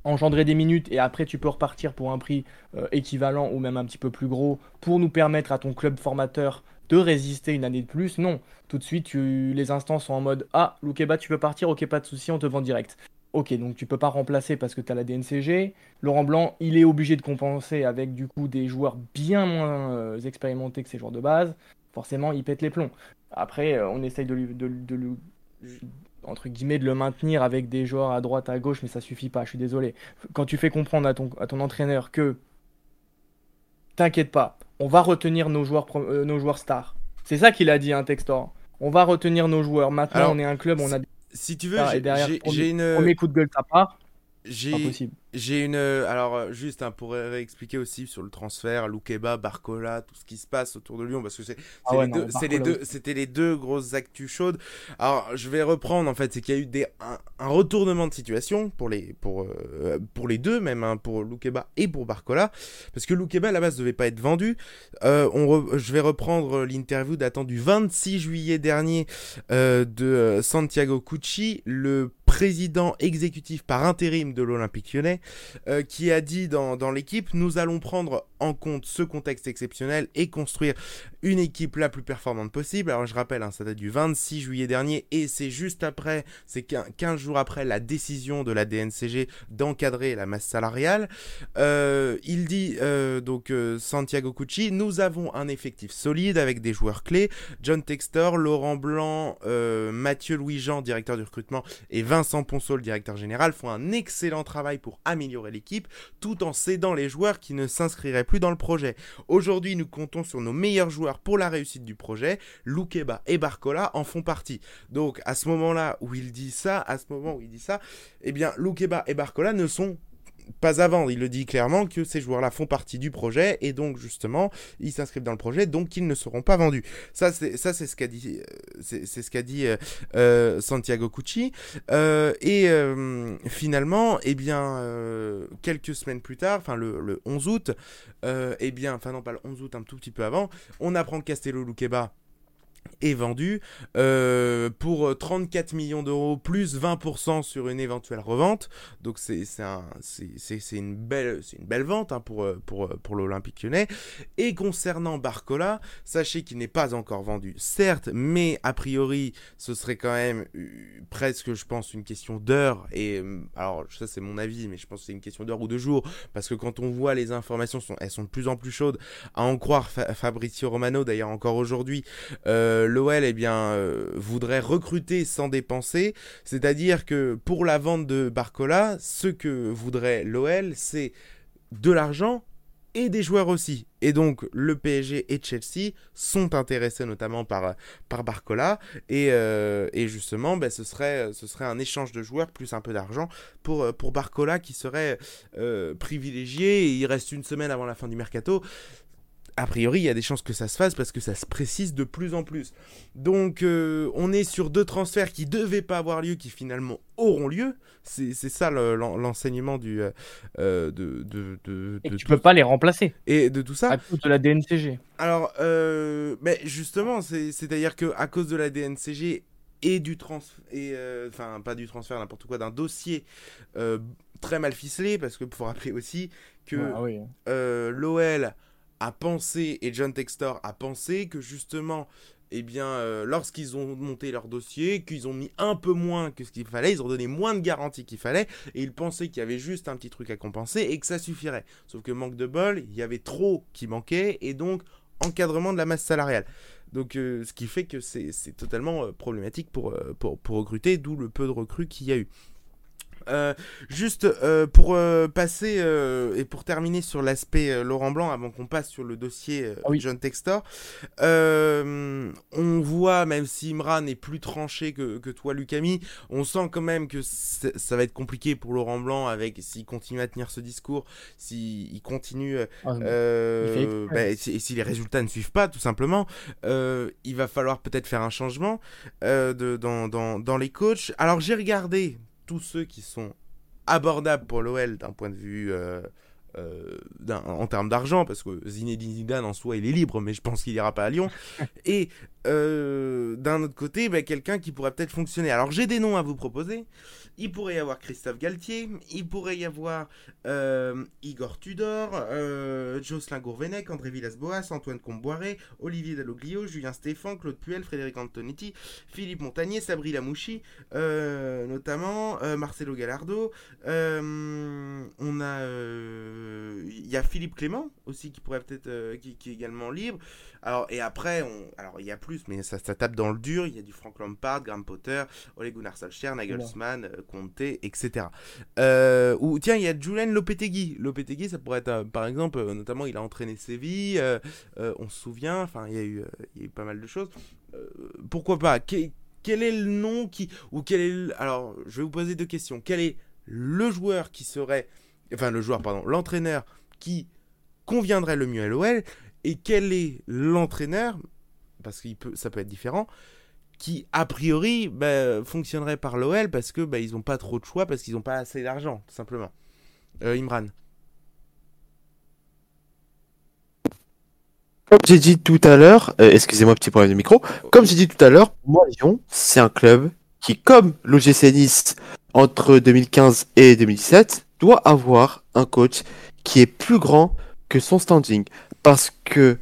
engendrer des minutes et après tu peux repartir pour un prix euh, équivalent ou même un petit peu plus gros pour nous permettre à ton club formateur de résister une année de plus. Non, tout de suite les instances sont en mode Ah, Loukeba, tu peux partir, ok, pas de souci, on te vend direct. Ok, donc tu peux pas remplacer parce que tu as la DNCG. Laurent Blanc, il est obligé de compenser avec du coup des joueurs bien moins euh, expérimentés que ses joueurs de base. Forcément, il pète les plombs. Après, euh, on essaye de lui, de lui- entre guillemets, de le maintenir avec des joueurs à droite, à gauche, mais ça suffit pas, je suis désolé. Quand tu fais comprendre à ton, à ton entraîneur que t'inquiète pas, on va retenir nos joueurs, euh, nos joueurs stars. C'est ça qu'il a dit, un Textor. On va retenir nos joueurs. Maintenant, Alors, on est un club, on a des si tu veux, j'ai une. Premier coup de gueule de ta part, J'ai impossible. J'ai une. Alors, euh, juste hein, pour réexpliquer aussi sur le transfert, Loukeba, Barcola, tout ce qui se passe autour de Lyon, parce que c'est Ah ouais, les deux- les c'était les deux grosses actus chaudes. Alors, je vais reprendre en fait, c'est qu'il y a eu des, un, un retournement de situation pour les, pour, euh, pour les deux, même hein, pour Loukeba et pour Barcola, parce que Loukeba à la base devait pas être vendu. Euh, on re- je vais reprendre l'interview datant du 26 juillet dernier euh, de euh, Santiago Cucci, le président exécutif par intérim de l'Olympique lyonnais, euh, qui a dit dans, dans l'équipe Nous allons prendre en compte ce contexte exceptionnel et construire une équipe la plus performante possible. Alors je rappelle, hein, ça date du 26 juillet dernier et c'est juste après, c'est quin- 15 jours après la décision de la DNCG d'encadrer la masse salariale. Euh, il dit euh, donc euh, Santiago Cucci Nous avons un effectif solide avec des joueurs clés John Textor, Laurent Blanc, Mathieu Louis-Jean, directeur du recrutement, et Vincent Ponceau, le directeur général, font un excellent travail pour améliorer l'équipe, tout en cédant les joueurs qui ne s'inscriraient plus dans le projet. Aujourd'hui, nous comptons sur nos meilleurs joueurs pour la réussite du projet. Loukeba et Barcola en font partie. Donc, à ce moment-là où il dit ça, à ce moment où il dit ça, eh bien, Loukeba et Barcola ne sont pas vendre. Il le dit clairement que ces joueurs-là font partie du projet et donc justement ils s'inscrivent dans le projet, donc ils ne seront pas vendus. Ça c'est ce qu'a dit euh, euh, euh, Santiago Cucci et finalement eh bien quelques semaines plus tard, enfin le, le 11 août, eh bien enfin non pas le 11 août un tout petit peu avant, on apprend que Castello Luqueba est vendu euh, pour 34 millions d'euros plus 20% sur une éventuelle revente. Donc c'est un- une belle une belle vente hein, pour euh, pour euh, pour l'Olympique Lyonnais. Et concernant Barcola, sachez qu'il n'est pas encore vendu, certes, mais a priori ce serait quand même euh, presque je pense une question d'heure. Et euh, alors ça c'est mon avis, mais je pense que c'est une question d'heure ou de jours parce que quand on voit les informations elles sont de plus en plus chaudes. À en croire Fa- Fabrizio Romano d'ailleurs encore aujourd'hui. Euh, l'OL eh euh, voudrait recruter sans dépenser, c'est-à-dire que pour la vente de Barcola, ce que voudrait l'OL, c'est de l'argent et des joueurs aussi. Et donc le PSG et Chelsea sont intéressés notamment par, Barcola. Et, euh, justement ben, ce, serait, un échange de joueurs plus un peu d'argent pour, euh, Barcola qui serait euh, privilégié. Il reste une semaine avant la fin du mercato a priori, il y a des chances que ça se fasse parce que ça se précise de plus en plus. Donc, euh, on est sur deux transferts qui devaient pas avoir lieu, qui finalement auront lieu. C'est ça le- l'en- l'enseignement du euh, euh, de, de, de, Et de tu tout- peux pas les remplacer et de tout ça. à cause de la DNCG. Alors, euh, mais justement, c'est- c'est-à-dire que à cause de la DNCG et du transfert, et euh, enfin pas du transfert, n'importe quoi, d'un dossier euh, très mal ficelé, parce que faut rappeler aussi que Ah oui. euh, l'OL a pensé et John Textor a pensé que justement, eh bien, euh, lorsqu'ils ont monté leur dossier, qu'ils ont mis un peu moins que ce qu'il fallait, ils ont donné moins de garanties qu'il fallait, et ils pensaient qu'il y avait juste un petit truc à compenser et que ça suffirait. Sauf que manque de bol, il y avait trop qui manquait, et donc encadrement de la masse salariale. Donc, euh, ce qui fait que c'est totalement euh, problématique pour, pour, pour recruter, d'où le peu de recrues qu'il y a eu. Euh, juste euh, pour euh, passer et pour terminer sur l'aspect Laurent Blanc avant qu'on passe sur le dossier Ah oui. John Textor, on voit même si Imran est plus tranché que, que toi Lucami, on sent quand même que ça va être compliqué pour Laurent Blanc avec s'il continue à tenir ce discours, s'il continue Ah, Il bah, si, et si les résultats ne suivent pas, tout simplement, il va falloir peut-être faire un changement de, dans, dans, dans les coachs. Alors j'ai regardé tous ceux qui sont abordables pour l'OL d'un point de vue euh, euh, en termes d'argent, parce que Zinedine Zidane en soi il est libre, mais je pense qu'il ira pas à Lyon. Et euh, d'un autre côté, bah, quelqu'un qui pourrait peut-être fonctionner. Alors j'ai des noms à vous proposer. Il pourrait y avoir Christophe Galtier, il pourrait y avoir euh, Igor Tudor, euh, Jocelyn Gourvenec, André Villas-Boas, Antoine Comboiré, Olivier Dalloglio, Julien Stéphan, Claude Puel, Frédéric Antonetti, Philippe Montagnier, Sabri Lamouchi, euh, notamment Marcelo Gallardo. on a, il y a Philippe Clément aussi qui pourrait peut-être, qui, qui est également libre. Alors et après, on, alors il y a plus, mais ça, ça tape dans le dur. Il y a du Frank Lampard, Graham Potter, Ole Gunnar Solskjaer, Nagelsmann, Conte, etc. Euh, ou tiens, il y a Julian Lopetegui. Lopetegui, ça pourrait être, euh, par exemple, euh, notamment, il a entraîné Séville. on se souvient. Enfin, il y a eu, il y a pas mal de choses. Pourquoi pas? Qu'est- quel est le nom qui. Ou quel est. Alors, je vais vous poser deux questions. Quel est le joueur qui serait. Enfin, le joueur, pardon. L'entraîneur qui conviendrait le mieux à l'OL et quel est l'entraîneur, parce que ça peut être différent, qui a priori bah, fonctionnerait par l'OL parce que bah, ils n'ont pas trop de choix, parce qu'ils n'ont pas assez d'argent, tout simplement. Euh, Imran. Comme j'ai dit tout à l'heure, euh, excusez-moi, petit problème de micro. Comme j'ai dit tout à l'heure, moi, Lyon, c'est un club qui, comme l'OGC Nice entre 2015 et 2017, doit avoir un coach qui est plus grand que son standing. Parce que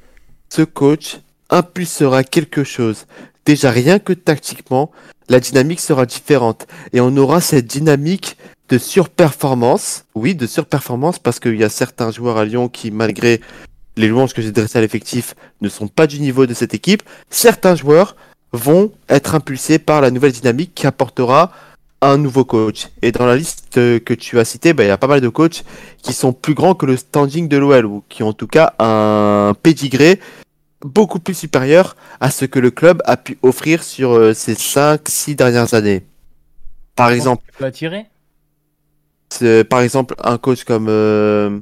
ce coach impulsera quelque chose. Déjà, rien que tactiquement, la dynamique sera différente. Et on aura cette dynamique de surperformance. Oui, de surperformance, parce qu'il y a certains joueurs à Lyon qui, malgré les louanges que j'ai dressées à l'effectif ne sont pas du niveau de cette équipe. Certains joueurs vont être impulsés par la nouvelle dynamique qui apportera un nouveau coach. Et dans la liste que tu as citée, bah, il y a pas mal de coachs qui sont plus grands que le standing de l'OL, ou qui ont en tout cas un pédigré beaucoup plus supérieur à ce que le club a pu offrir sur euh, ces 5-6 dernières années. Par exemple, Tu peux attirer c'est- par exemple, un coach comme euh,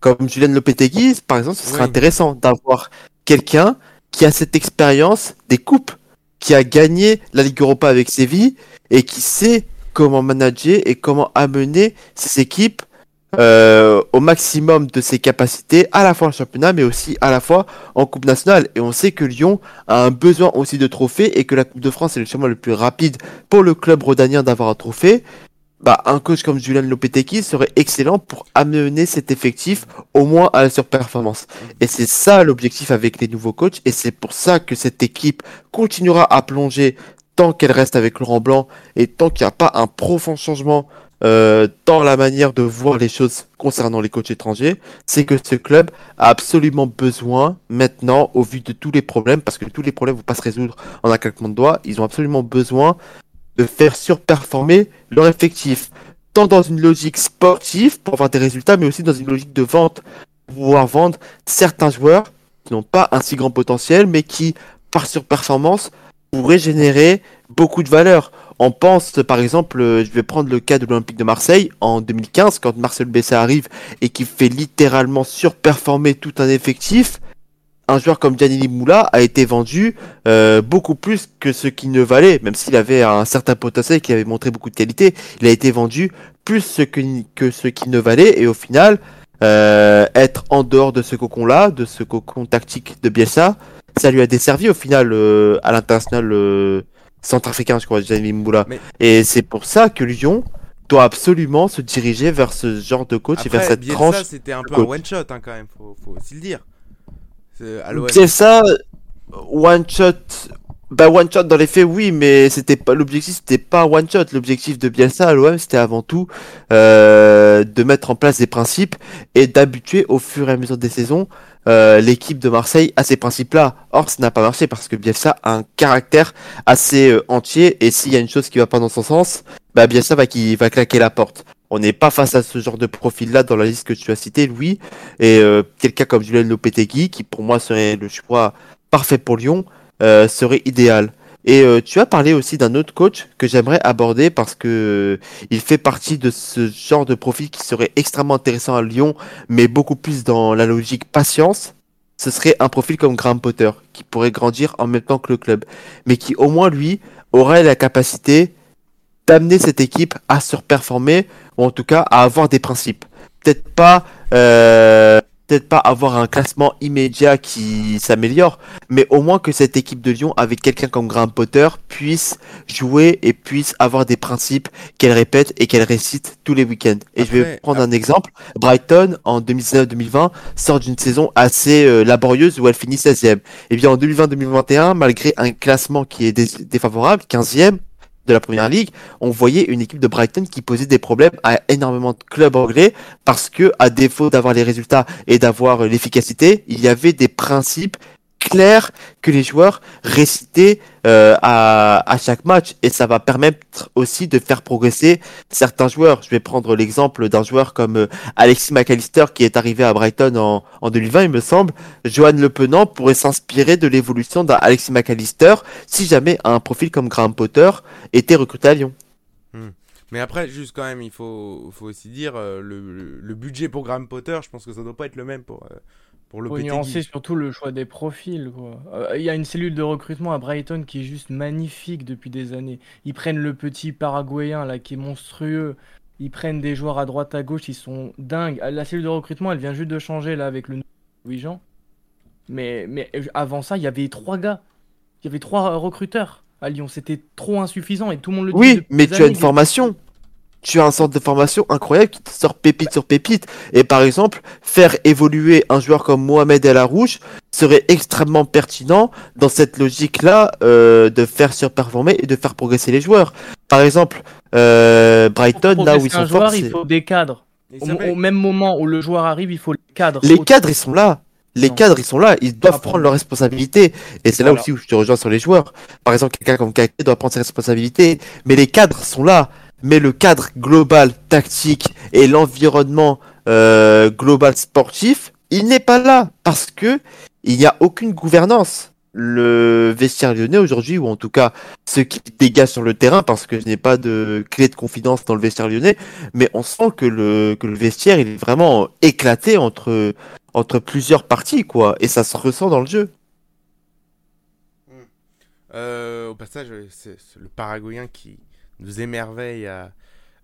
comme Julien Lopetegui, par exemple, ce serait Oui. intéressant d'avoir quelqu'un qui a cette expérience des coupes, qui a gagné la Ligue Europa avec Séville et qui sait comment manager et comment amener ses équipes euh, au maximum de ses capacités, à la fois en championnat, mais aussi à la fois en Coupe nationale. Et on sait que Lyon a un besoin aussi de trophées et que la Coupe de France est le chemin le plus rapide pour le club rhodanien d'avoir un trophée bah, un coach comme Julian Lopetegui serait excellent pour amener cet effectif au moins à la surperformance. Et c'est ça l'objectif avec les nouveaux coachs, et c'est pour ça que cette équipe continuera à plonger tant qu'elle reste avec Laurent Blanc et tant qu'il n'y a pas un profond changement euh, dans la manière de voir les choses concernant les coachs étrangers, c'est que ce club a absolument besoin maintenant, au vu de tous les problèmes, parce que tous les problèmes ne vont pas se résoudre en un claquement de doigts, ils ont absolument besoin de faire surperformer leur effectif, tant dans une logique sportive pour avoir des résultats, mais aussi dans une logique de vente, pour pouvoir vendre certains joueurs qui n'ont pas un si grand potentiel, mais qui, par surperformance, pourraient générer beaucoup de valeur. On pense, par exemple, euh, je vais prendre le cas de l'Olympique de Marseille en 2015, quand Marcel Bessa arrive et qui fait littéralement surperformer tout un effectif. Un joueur comme Gianni Moula a été vendu euh, beaucoup plus que ce qu'il ne valait, même s'il avait un certain potentiel, qu'il avait montré beaucoup de qualité, il a été vendu plus que ce qu'il ne valait, et au final, euh, être en dehors de ce cocon-là, de ce cocon tactique de Bielsa, ça lui a desservi au final euh, à l'international euh, centrafricain, je crois, Moula. Mais- Et c'est pour ça que Lyon doit absolument se diriger vers ce genre de coach et vers Après, cette Bielsa, tranche. c'était un peu un coach. one shot hein, quand même, faut, faut aussi le dire. C'est- à. Bielsa, one shot, bah one shot dans les faits oui, mais c'était pas l'objectif, c'était pas one shot. L'objectif de Bielsa à l'OM, c'était avant tout euh, de mettre en place des principes et d'habituer au fur et à mesure des saisons euh, l'équipe de Marseille à ces principes-là. Or, ça n'a pas marché parce que Bielsa a un caractère assez euh, entier et s'il y a une chose qui va pas dans son sens, bah Bielsa va qui va claquer la porte. On n'est pas face à ce genre de profil-là dans la liste que tu as cité, Louis. Et euh, quelqu'un comme Julien Lopetegui, qui pour moi serait le choix parfait pour Lyon, euh, serait idéal. Et euh, tu as parlé aussi d'un autre coach que j'aimerais aborder parce que euh, il fait partie de ce genre de profil qui serait extrêmement intéressant à Lyon, mais beaucoup plus dans la logique patience. Ce serait un profil comme Graham Potter, qui pourrait grandir en même temps que le club, mais qui au moins lui aurait la capacité d'amener cette équipe à surperformer, ou en tout cas à avoir des principes. Peut-être pas, peut-être pas avoir un classement immédiat qui s'améliore, mais au moins que cette équipe de Lyon, avec quelqu'un comme Graham Potter, puisse jouer et puisse avoir des principes qu'elle répète et qu'elle récite tous les week-ends. Et je vais Après, prendre un exemple. Brighton, en 2019-2020, sort d'une saison assez euh, laborieuse où elle finit 16e. Et bien en 2020-2021, malgré un classement qui est dé- défavorable, 15e de la première ligue, on voyait une équipe de Brighton qui posait des problèmes à énormément de clubs anglais parce que, à défaut d'avoir les résultats et d'avoir euh, l'efficacité, il y avait des principes clair que les joueurs récitaient euh, à, à chaque match et ça va permettre aussi de faire progresser certains joueurs. Je vais prendre l'exemple d'un joueur comme euh, Alexis McAllister qui est arrivé à Brighton en, en 2020 il me semble. Johan Le Penant pourrait s'inspirer de l'évolution d'un Alexis McAllister si jamais un profil comme Graham Potter était recruté à Lyon. Mais après, juste quand même, il faut, faut aussi dire euh, le, le budget pour Graham Potter, je pense que ça doit pas être le même pour, pour le Faut nuancer surtout le choix des profils. quoi. Euh, Il y a une cellule de recrutement à Brighton qui est juste magnifique depuis des années. Ils prennent le petit paraguayen là qui est monstrueux. Ils prennent des joueurs à droite à gauche, ils sont dingues. Euh, La cellule de recrutement, elle vient juste de changer là avec le nouveau dirigeant. Mais, mais euh, avant ça, il y avait trois gars. Il y avait trois euh, recruteurs à Lyon. C'était trop insuffisant et tout le monde le dit Oui, mais tu as une formation. Tu as un centre de formation incroyable qui te sort pépite sur pépite. Et par exemple, faire évoluer un joueur comme Mohamed El Arouche serait extrêmement pertinent dans cette logique-là euh, de faire surperformer et de faire progresser les joueurs. Par exemple, euh, Brighton, là où ils sont forts, joueur, il c'est- faut des cadres. Il Au, même moment où le joueur arrive, il faut les cadres. les cadres, ils sont là. Les Non. cadres, ils sont là. Ils doivent Ah, prendre leurs responsabilités. Et c'est là aussi où je te rejoins sur les joueurs. Par exemple, quelqu'un comme Kaké doit prendre ses responsabilités. Mais les cadres sont là. Mais le cadre global, tactique et l'environnement euh, global sportif, il n'est pas là. Parce que il n'y a aucune gouvernance. Le vestiaire lyonnais aujourd'hui, ou en tout cas ceux qui dégagent sur le terrain, parce que je n'ai pas de clé de confidence dans le vestiaire lyonnais, mais on sent que le, que le vestiaire il est vraiment éclaté entre, entre plusieurs parties, quoi, et ça se ressent dans le jeu. Euh, au passage, c'est le Paraguayen qui nous émerveille à.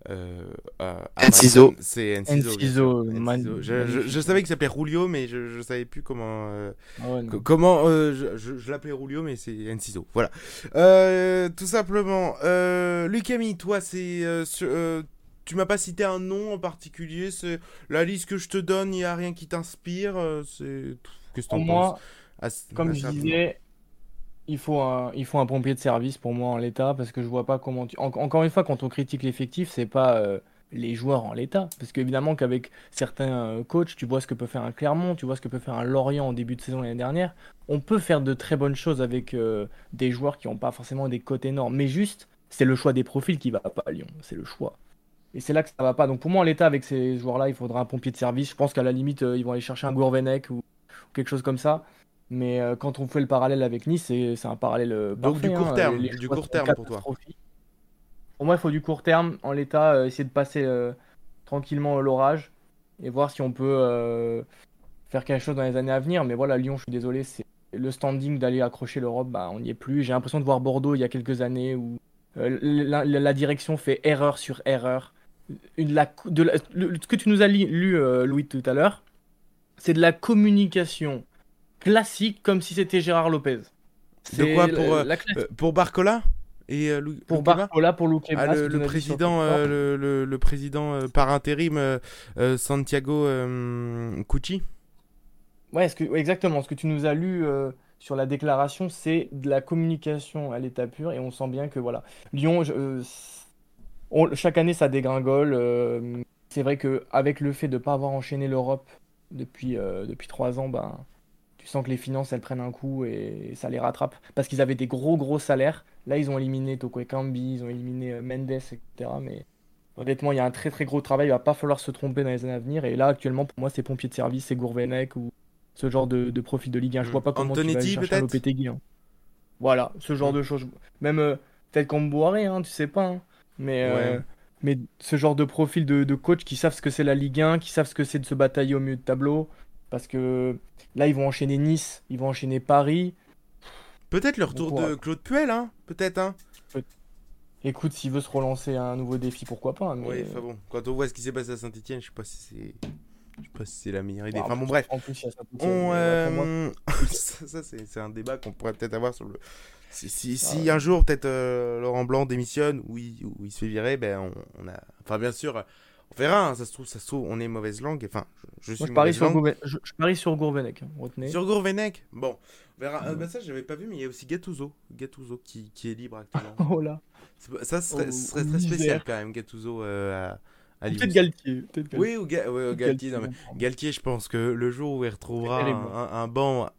Euh, à- à Enciso. C'est Enciso. Enciso. Je, je- je savais qu'il s'appelait Rulio, mais je, je savais plus comment. euh, Ah ouais, comment euh, je, je- je l'appelais Rulio, mais c'est Enciso. Voilà. Euh, tout simplement. Euh, Lucami, toi, c'est. tu m'as pas cité un nom en particulier. C'est la liste que je te donne. Il n'y a rien qui t'inspire. c'est. Qu'est-ce que Pour t'en moi, penses? Comme je disais, il faut un, pompier de service pour moi en l'état parce que je vois pas comment tu... en- encore une fois, quand on critique l'effectif, c'est pas euh, les joueurs en l'état. Parce qu'évidemment qu'avec certains euh, coachs, tu vois ce que peut faire un Clermont, tu vois ce que peut faire un Lorient en début de saison l'année dernière. On peut faire de très bonnes choses avec euh, des joueurs qui n'ont pas forcément des cotes énormes. Mais juste, c'est le choix des profils qui va pas à Lyon. C'est le choix. Et c'est là que ça va pas. Donc pour moi, en l'état, avec ces joueurs-là, il faudra un pompier de service. Je pense qu'à la limite, ils vont aller chercher un Gourvenec ou, ou quelque chose comme ça. Mais euh, quand on fait le parallèle avec Nice, c'est un parallèle euh, Donc, du parfait, court hein. terme, Les du choix court terme pour toi. Pour moi, il faut du court terme. En l'état, euh, essayer de passer euh, tranquillement l'orage et voir si on peut euh, faire quelque chose dans les années à venir. Mais voilà, Lyon, je suis désolé, c'est le standing d'aller accrocher l'Europe, bah, on n'y est plus. J'ai l'impression de voir Bordeaux il y a quelques années où la, direction fait erreur sur erreur. Une, la, de la- le- ce que tu nous as lu, Louis, tout à l'heure, c'est de la communication classique comme si c'était Gérard Lopez. C'est quoi, pour, euh, la Euh, pour Barcola et euh, pour Barcola, pour Luque Ah, le, le président, euh, le, le- le président euh, par intérim euh, euh, Santiago euh, Cucci. Ouais, ce que, ouais, exactement. Ce que tu nous as lu euh, sur la déclaration, c'est de la communication à l'état pur et on sent bien que voilà. Lyon, euh, on- chaque année ça dégringole. euh, c'est vrai que avec le fait de ne pas avoir enchaîné l'Europe depuis, euh, depuis trois ans, ben, tu sens que les finances elles prennent un coup et ça les rattrape. Parce qu'ils avaient des gros gros salaires. Là, ils ont éliminé Toko Ekambi, ils ont éliminé euh, Mendes, etc. Mais honnêtement, il y a un très très gros travail. Il va pas falloir se tromper dans les années à venir. Et là, actuellement, pour moi, c'est pompier de service, c'est Gourvenec ou ce genre de, de profil de Ligue 1. Je vois pas comment tu vas aller Antonetti, chercher Lopetegui. hein. Voilà, ce genre de choses. Même euh, peut-être qu'on boirait, hein, tu sais pas. hein. Mais, euh, mais ce genre de profil de, de coach qui savent ce que c'est la Ligue 1, qui savent ce que c'est de se batailler au milieu de tableau. Parce que là, ils vont enchaîner Nice, ils vont enchaîner Paris. Peut-être le retour de. Claude Puel, hein Peut-être, hein Écoute, s'il veut se relancer à un nouveau défi, pourquoi pas. Mais... Oui, enfin bon. Quand on voit ce qui s'est passé à Saint-Etienne, je sais pas si c'est. Je sais pas si c'est la meilleure idée. Bon, Enfin bon, bref. En plus, il y a ça tout On, euh, ça, ça, c'est c'est un débat qu'on pourrait peut-être avoir sur le. Si, si, si Ah ouais. un jour peut-être euh, Laurent Blanc démissionne ou il, ou il se fait virer, ben on, on a. Enfin bien sûr, on verra. hein, ça se trouve, ça se trouve, on est mauvaise langue. Enfin, je, je suis Moi, je parie sur, langue. Je, je parie sur Gourvenec, hein, retenez. Sur Gourvenec. Bon, on verra. Euh, bah, ça, j'avais pas vu, mais il y a aussi Gattuso, Gattuso qui, qui est libre actuellement. Oh là. Ça serait, Oh, très spécial quand même, Gattuso euh, à. Peut-être Galtier. peut-être Galtier. Oui, ou Ga- ouais, ou Galtier. non, mais bon. Galtier, je pense que le jour où il retrouvera un, un- un banc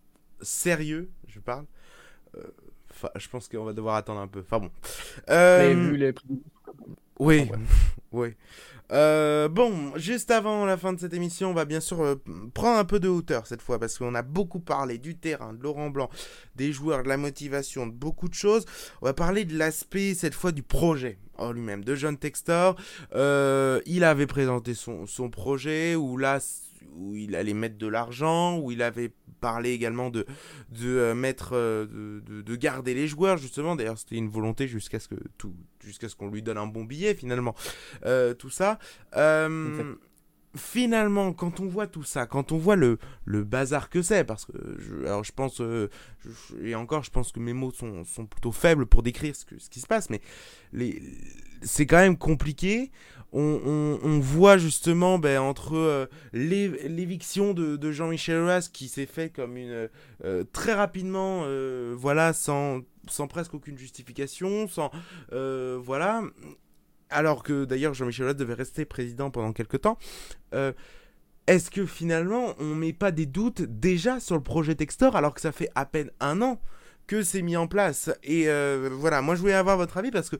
sérieux, je parle. euh, je pense qu'on va devoir attendre un peu. Enfin bon. Euh, vu les prix oui, Bon, oui. Euh, bon, juste avant la fin de cette émission, on va bien sûr euh, prendre un peu de hauteur cette fois parce qu'on a beaucoup parlé du terrain, de Laurent Blanc, des joueurs, de la motivation, de beaucoup de choses. On va parler de l'aspect cette fois du projet en lui-même, de John Textor. Euh, il avait présenté son, son projet où là où il allait mettre de l'argent, où il avait parlé également de, de euh, mettre, euh, de, de- de garder les joueurs justement. D'ailleurs, c'était une volonté jusqu'à ce que tout, jusqu'à ce qu'on lui donne un bon billet finalement. Euh, tout ça. Euh, finalement, quand on voit tout ça, quand on voit le, le bazar que c'est, parce que je, alors je pense, euh, je- et encore, je pense que mes mots sont, sont plutôt faibles pour décrire ce, que, ce qui se passe, mais les, c'est quand même compliqué. On, voit justement ben, entre euh, l'é- l'éviction de, Jean-Michel Aulas qui s'est fait comme une euh, très rapidement, euh, voilà, sans, sans presque aucune justification, sans voilà. Alors que d'ailleurs Jean-Michel Aulas devait rester président pendant quelques temps. Est-ce que finalement on met pas des doutes déjà sur le projet Textor alors que ça fait à peine un an que c'est mis en place? Et voilà, moi je voulais avoir votre avis parce que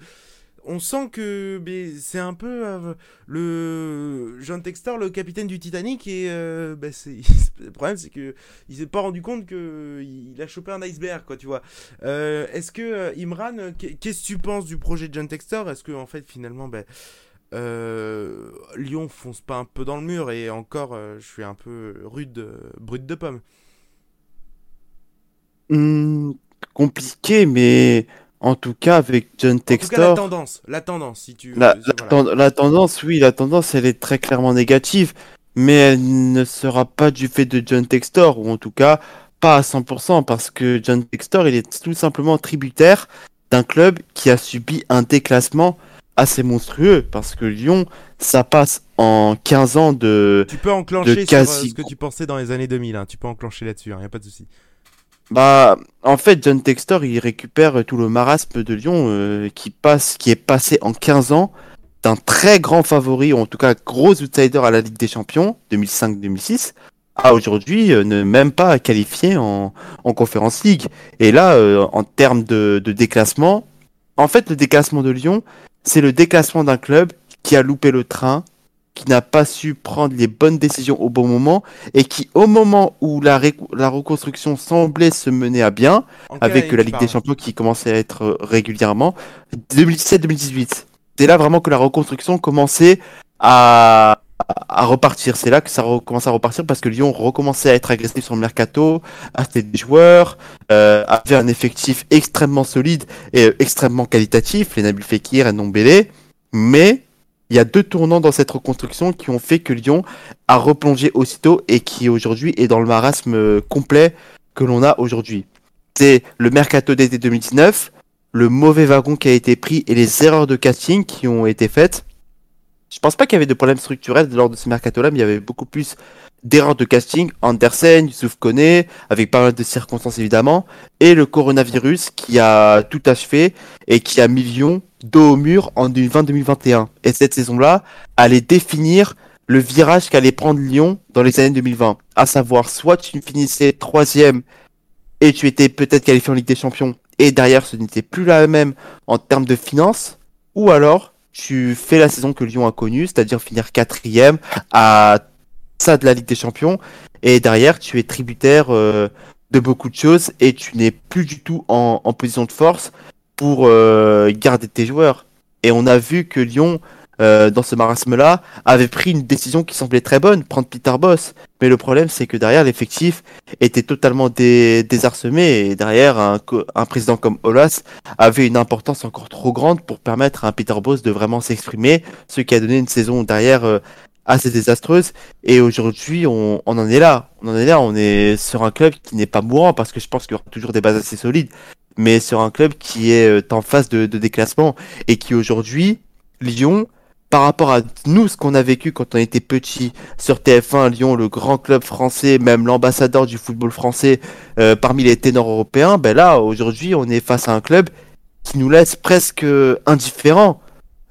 on sent que c'est un peu euh, le John Textor, le capitaine du Titanic, et euh, c'est le problème c'est que il s'est pas rendu compte que il a chopé un iceberg, quoi, tu vois. Euh, Est-ce que euh, Imran, qu'est- qu'est-ce que tu penses du projet de John Textor? Est-ce que en fait finalement, euh, Lyon fonce pas un peu dans le mur et encore, je suis un peu rude, euh, brut de pomme? Hmm, compliqué, mais en tout cas, avec John En tout cas, la Textor, tendance, la tendance, si tu. la, euh, la voilà. ten- la tendance, oui, la tendance, elle est très clairement négative, mais elle ne sera pas du fait de John Textor, ou en tout cas, pas à 100%, parce que John Textor, il est tout simplement tributaire d'un club qui a subi un déclassement assez monstrueux, parce que Lyon, ça passe en 15 ans de... Tu peux enclencher sur euh, ce que tu pensais dans les années 2000, hein. tu peux enclencher là-dessus, il n'y a pas de souci. Bah, en fait, John Textor, il récupère tout le marasme de Lyon euh, qui passe, qui est passé en 15 ans d'un très grand favori, ou en tout cas gros outsider à la Ligue des Champions 2005-2006, à aujourd'hui euh, ne même pas qualifié en, en Conference League. Et là, euh, en termes de, de déclassement, en fait, le déclassement de Lyon, c'est le déclassement d'un club qui a loupé le train, qui n'a pas su prendre les bonnes décisions au bon moment et qui, au moment où la, ré- la reconstruction semblait se mener à bien, En avec la Ligue des Champions qui commençait à être euh, régulièrement, 2017-2018. C'est là vraiment que la reconstruction commençait à, à repartir. C'est là que ça commençait à repartir parce que Lyon recommençait à être agressif sur le mercato, acheter des joueurs, euh, avait un effectif extrêmement solide et euh, extrêmement qualitatif, les Nabil Fekir et Ndombele. Mais il y a deux tournants dans cette reconstruction qui ont fait que Lyon a replongé aussitôt et qui aujourd'hui est dans le marasme euh, complet que l'on a aujourd'hui. C'est le mercato d'été 2019, le mauvais wagon qui a été pris et les erreurs de casting qui ont été faites. Je pense pas qu'il y avait de problèmes structurels lors de ce mercato-là, mais il y avait beaucoup plus d'erreurs de casting. Andersen, Youssouf Koné, avec pas mal de circonstances évidemment, et le coronavirus qui a tout achevé et qui a mis Lyon dos au mur en 2020-2021. Et cette saison-là allait définir le virage qu'allait prendre Lyon dans les années 2020. À savoir, soit tu finissais troisième et tu étais peut-être qualifié en Ligue des Champions, et derrière ce n'était plus la même en termes de finances, ou alors tu fais la saison que Lyon a connue, c'est-à-dire finir quatrième à ça de la Ligue des Champions, et derrière tu es tributaire euh, de beaucoup de choses et tu n'es plus du tout en, en position de force pour euh, garder tes joueurs. Et on a vu que Lyon, euh, dans ce marasme-là, avait pris une décision qui semblait très bonne, prendre Peter Boss. Mais le problème, c'est que derrière, l'effectif était totalement dé- désarsemé et derrière, un président comme Olas avait une importance encore trop grande pour permettre à un Peter Boss de vraiment s'exprimer, ce qui a donné une saison derrière euh, assez désastreuse. Et aujourd'hui, on, on en est là. On en est là. On est sur un club qui n'est pas mourant parce que je pense qu'il y aura toujours des bases assez solides, mais sur un club qui est euh, en phase de, de déclassement et qui aujourd'hui, Lyon, par rapport à nous, ce qu'on a vécu quand on était petit sur TF1, Lyon, le grand club français, même l'ambassadeur du football français euh, parmi les ténors européens, ben là, aujourd'hui, on est face à un club qui nous laisse presque indifférents.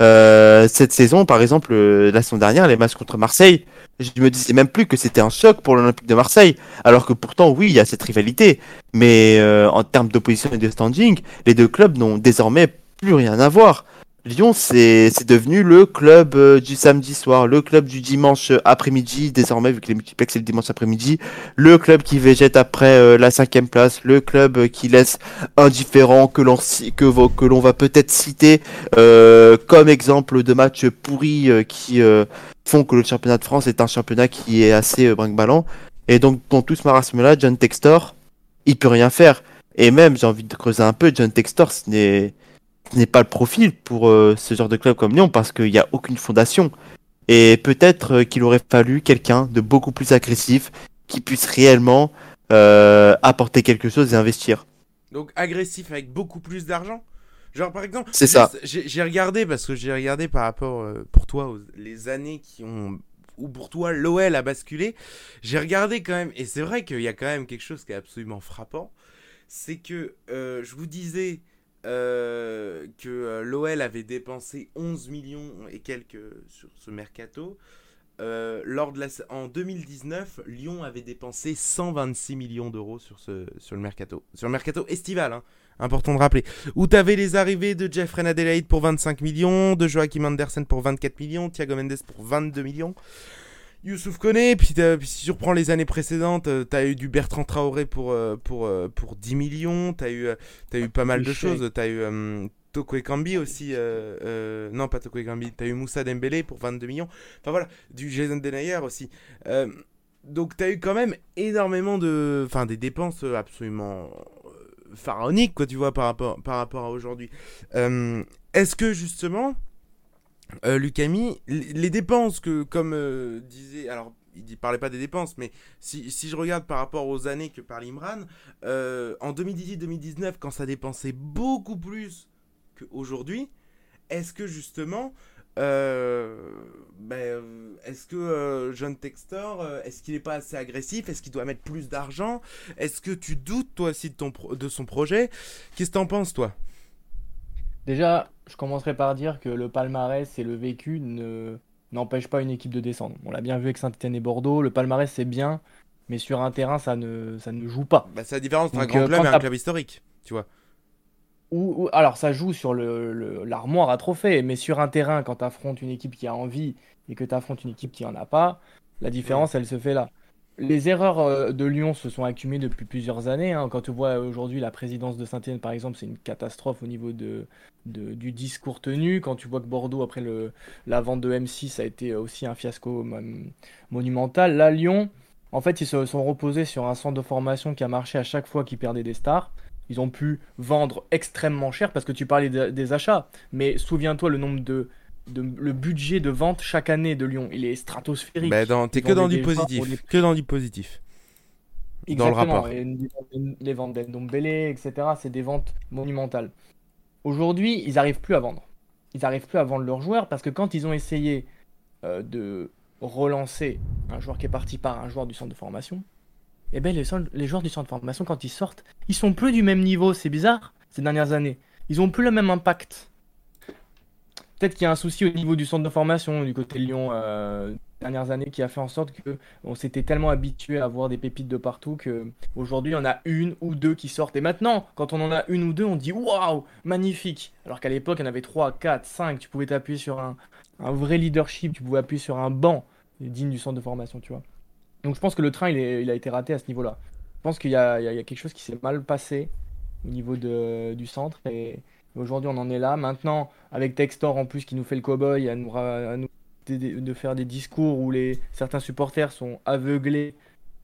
Euh, cette saison, par exemple, euh, la saison dernière, les matchs contre Marseille, je me disais même plus que c'était un choc pour l'Olympique de Marseille, alors que pourtant, oui, il y a cette rivalité. Mais euh, en termes d'opposition et de standing, les deux clubs n'ont désormais plus rien à voir. Lyon, c'est devenu le club euh, du samedi soir, le club du dimanche après-midi, désormais, vu que les multiplex c'est le dimanche après-midi, le club qui végète après euh, la cinquième place, le club euh, qui laisse indifférent, que l'on que, que l'on va peut-être citer euh, comme exemple de matchs pourris euh, qui euh, font que le championnat de France est un championnat qui est assez euh, brinque-ballant. Et donc, dans tout ce marasme-là, John Textor, il peut rien faire. Et même, j'ai envie de creuser un peu, John Textor, ce n'est n'est pas le profil pour euh, ce genre de club comme Lyon parce qu'il n'y a aucune fondation. Et peut-être euh, qu'il aurait fallu quelqu'un de beaucoup plus agressif qui puisse réellement euh, apporter quelque chose et investir. Donc agressif avec beaucoup plus d'argent. Genre par exemple, C'est ça. J'ai regardé parce que j'ai regardé par rapport euh, pour toi aux- les années qui ont où pour toi l'OL a basculé. J'ai regardé quand même et c'est vrai qu'il y a quand même quelque chose qui est absolument frappant, c'est que euh, je vous disais euh, que euh, l'OL avait dépensé 11 millions et quelques sur ce mercato. Euh, lors de la, en 2019, Lyon avait dépensé 126 millions d'euros sur, sur le mercato. Sur mercato estival, hein, important de rappeler. Où tu avais les arrivées de Jeffrey Adelaide pour 25 millions, de Joachim Andersen pour 24 millions, Thiago Mendes pour 22 millions. Youssouf Koné, puis, t'as- puis si tu reprends les années précédentes, tu as eu du Bertrand Traoré pour, euh, pour, euh, pour 10 millions, tu as, eu, euh, t'as eu pas mal de choses, tu as eu euh, Toko Ekambi aussi, euh, euh, non pas Toko Ekambi, tu as eu Moussa Dembélé pour 22 millions, enfin voilà, du Jason Denayer aussi. Euh, donc tu as eu quand même énormément de... Enfin des dépenses absolument euh, pharaoniques, quoi, tu vois, par rapport, par rapport à aujourd'hui. Euh, Est-ce que justement euh, Lucami, les dépenses que, comme euh, disait, alors il ne parlait pas des dépenses, mais si, si je regarde par rapport aux années que parle Imran, euh, en 2018-2019, quand ça dépensait beaucoup plus qu'aujourd'hui, est-ce que justement, euh, ben, est-ce que John Textor, est-ce qu'il n'est pas assez agressif? Est-ce qu'il doit mettre plus d'argent? Est-ce que tu doutes toi aussi de, de son projet? Qu'est-ce que t'en penses toi? Déjà, je commencerai par dire que le palmarès et le vécu ne n'empêchent pas une équipe de descendre. On l'a bien vu avec Saint-Étienne et Bordeaux. Le palmarès, c'est bien, mais sur un terrain, ça ne, ça ne joue pas. bah, C'est la différence entre un grand euh, club et un club historique, tu vois. Ou, ou- alors, ça joue sur le, le- l'armoire à trophées, mais sur un terrain, quand tu affrontes une équipe qui a envie et que tu affrontes une équipe qui en a pas, la différence, elle se fait là. Les erreurs euh, de Lyon se sont accumulées depuis plusieurs années. hein. Quand tu vois aujourd'hui la présidence de Saint-Étienne, par exemple, c'est une catastrophe au niveau du discours tenu. Quand tu vois que Bordeaux, après la vente de M6, a été aussi un fiasco mon- monumental. Là, Lyon, en fait, ils se sont reposés sur un centre de formation qui a marché à chaque fois qu'ils perdaient des stars. Ils ont pu vendre extrêmement cher parce que tu parlais de- des achats. Mais souviens-toi le nombre de, de- le budget de vente chaque année de Lyon, il est stratosphérique. Bah, dans- T'es que dans du positif. Que dans du positif. Dans le rapport. Et les- ventes d'Endombele, etc., c'est des ventes monumentales. Aujourd'hui, ils n'arrivent plus à vendre. Ils n'arrivent plus à vendre leurs joueurs parce que quand ils ont essayé euh, de relancer un joueur qui est parti par un joueur du centre de formation, eh ben les, les joueurs du centre de formation, quand ils sortent, ils sont plus du même niveau. C'est bizarre ces dernières années. Ils ont plus le même impact. Peut-être qu'il y a un souci au niveau du centre de formation du côté de Lyon euh, dernières années qui a fait en sorte que on s'était tellement habitué à voir des pépites de partout que aujourd'hui on a une ou deux qui sortent. Et maintenant, quand on en a une ou deux, on dit waouh, magnifique. Alors qu'à l'époque, il y en avait trois, quatre, cinq. Tu pouvais t'appuyer sur un, vrai leadership, tu pouvais appuyer sur un banc digne du centre de formation, tu vois. Donc je pense que le train, il, a été raté à ce niveau-là. Je pense qu'il y a, quelque chose qui s'est mal passé au niveau du centre. Et aujourd'hui, on en est là. Maintenant, avec Textor en plus qui nous fait le cow-boy, à nous, de, faire des discours où les, certains supporters sont aveuglés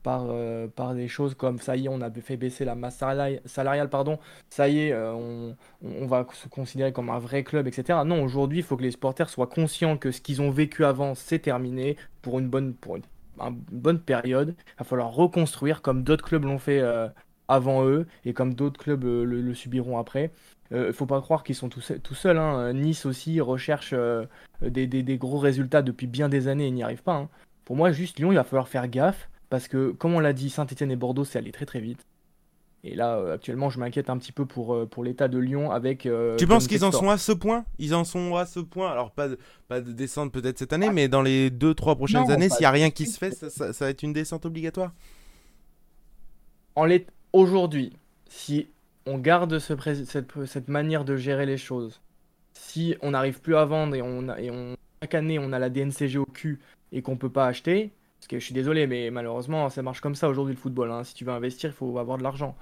par, euh, par des choses comme ça y est, on a fait baisser la masse salari- salariale, pardon. ça y est, euh, on, va se considérer comme un vrai club, etc. Non, aujourd'hui, il faut que les supporters soient conscients que ce qu'ils ont vécu avant, c'est terminé pour une bonne, pour une, un- une bonne période. Il va falloir reconstruire comme d'autres clubs l'ont fait euh, avant eux et comme d'autres clubs le subiront après. Il faut pas croire qu'ils sont tout, se- tout seuls. hein. Nice aussi recherche euh, des, des- des gros résultats depuis bien des années et n'y arrive pas. hein. Pour moi, juste Lyon, il va falloir faire gaffe parce que, comme on l'a dit, Saint-Etienne et Bordeaux, c'est allé très très vite. Et là, euh, actuellement, je m'inquiète un petit peu pour, euh, pour l'état de Lyon avec. euh, Tu penses qu'ils en sont à ce point? Ils en sont à ce point? Alors, pas de, pas de descente peut-être cette année, mais dans les 2-3 prochaines Non, années, s'il n'y a rien qui se fait, ça, ça- ça va être une descente obligatoire En l'ét- Aujourd'hui, si on garde cette, manière de gérer les choses, si on n'arrive plus à vendre et, on, a- et on, chaque année on a la DNCG au cul et qu'on peut pas acheter, parce que je suis désolé, mais malheureusement ça marche comme ça aujourd'hui le football. hein. Si tu veux investir, il faut avoir de l'argent.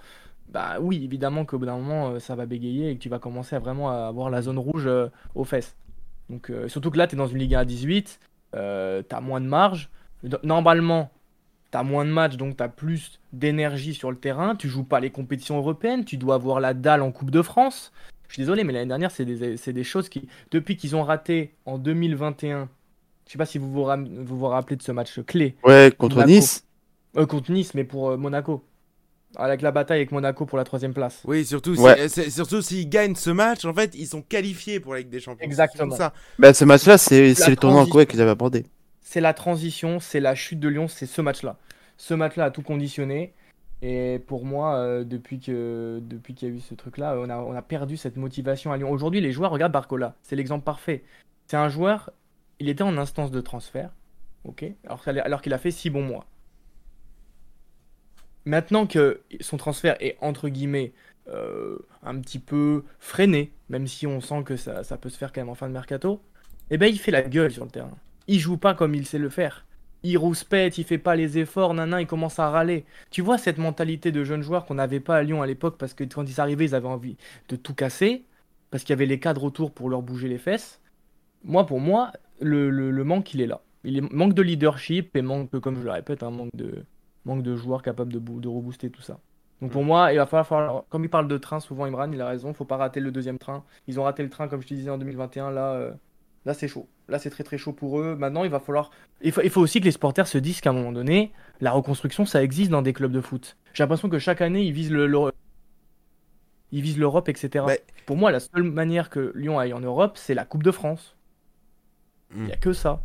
Bah oui, évidemment qu'au bout d'un moment euh, ça va bégayer et que tu vas commencer à vraiment avoir la zone rouge euh, aux fesses. Donc euh, surtout que là tu es dans une Ligue 1 à 18, euh, tu as moins de marge. No- Normalement, tu as moins de matchs, donc tu as plus d'énergie sur le terrain. Tu joues pas les compétitions européennes, tu dois avoir la dalle en Coupe de France. Je suis désolé, mais l'année dernière, c'est des, choses qui, depuis qu'ils ont raté en 2021, je sais pas si vous vous, ram- vous vous rappelez de ce match clé Ouais, contre Monaco. Nice. euh, contre Nice, mais pour euh, Monaco. Avec la bataille avec Monaco pour la troisième place. Oui, surtout, si- surtout s'ils gagnent ce match, en fait, ils sont qualifiés pour la Ligue des Champions. Exactement. C'est ça. Bah, ce match-là, c'est le tournoi en. Corée que j'avais abordé. C'est la transition, c'est la chute de Lyon, c'est ce match-là. Ce match-là a tout conditionné. Et pour moi, euh, depuis qu'il y a eu ce truc-là, on a, on a perdu cette motivation à Lyon. Aujourd'hui, les joueurs, regarde Barcola, c'est l'exemple parfait. C'est un joueur, il était en instance de transfert, ok, alors, qu'il a fait six bons mois. Maintenant que son transfert est entre guillemets euh, un petit peu freiné, même si on sent que ça, ça peut se faire quand même en fin de mercato, eh ben il fait la gueule sur le terrain. Il joue pas comme il sait le faire. Il rouspète, il fait pas les efforts, nanan, il commence à râler. Tu vois cette mentalité de jeunes joueurs qu'on n'avait pas à Lyon à l'époque parce que quand ils arrivaient, ils avaient envie de tout casser, parce qu'il y avait les cadres autour pour leur bouger les fesses. Moi, pour moi, le, le- le manque, il est là. Il est, manque de leadership et manque, comme je le répète, un manque de, manque de joueurs capables de, de rebooster tout ça. Donc pour moi, il va falloir, falloir- comme il parle de train souvent, Imran, il a raison, faut pas rater le deuxième train. Ils ont raté le train, comme je te disais, en 2021, là, euh, là c'est chaud. Là, c'est très très chaud pour eux. Maintenant, il va falloir. Il faut, il faut aussi que les supporters se disent qu'à un moment donné, la reconstruction, ça existe dans des clubs de foot. J'ai l'impression que chaque année, ils visent le, le- ils visent l'Europe, etc. Pour moi, la seule manière que Lyon aille en Europe, c'est la Coupe de France. Il n'y a que ça.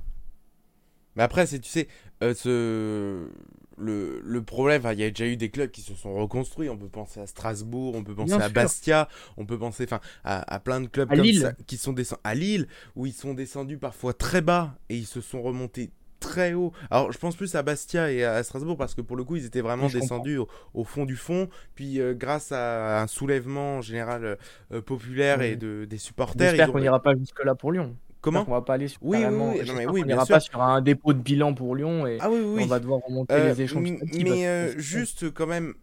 Mais après, c'est, tu sais, euh, ce... le, le problème, il y a déjà eu des clubs qui se sont reconstruits. On peut penser à Strasbourg, on peut penser Bien à sûr. Bastia, on peut penser enfin, à, à plein de clubs comme ça qui sont descendus à Lille, où ils sont descendus parfois très bas et ils se sont remontés très haut. Alors, je pense plus à Bastia et à Strasbourg parce que pour le coup, ils étaient vraiment je descendus au, au fond du fond. Puis, euh, grâce à un soulèvement en général euh, populaire et de, des supporters, J'espère ont- qu'on n'ira pas jusque-là pour Lyon. Comment On va pas aller sur Oui, oui, carrément- oui, non, j'espère mais qu'on oui, bien n'ira sûr. pas sur un dépôt de bilan pour Lyon et Ah on va devoir remonter Euh, les parce mais euh, juste quand même,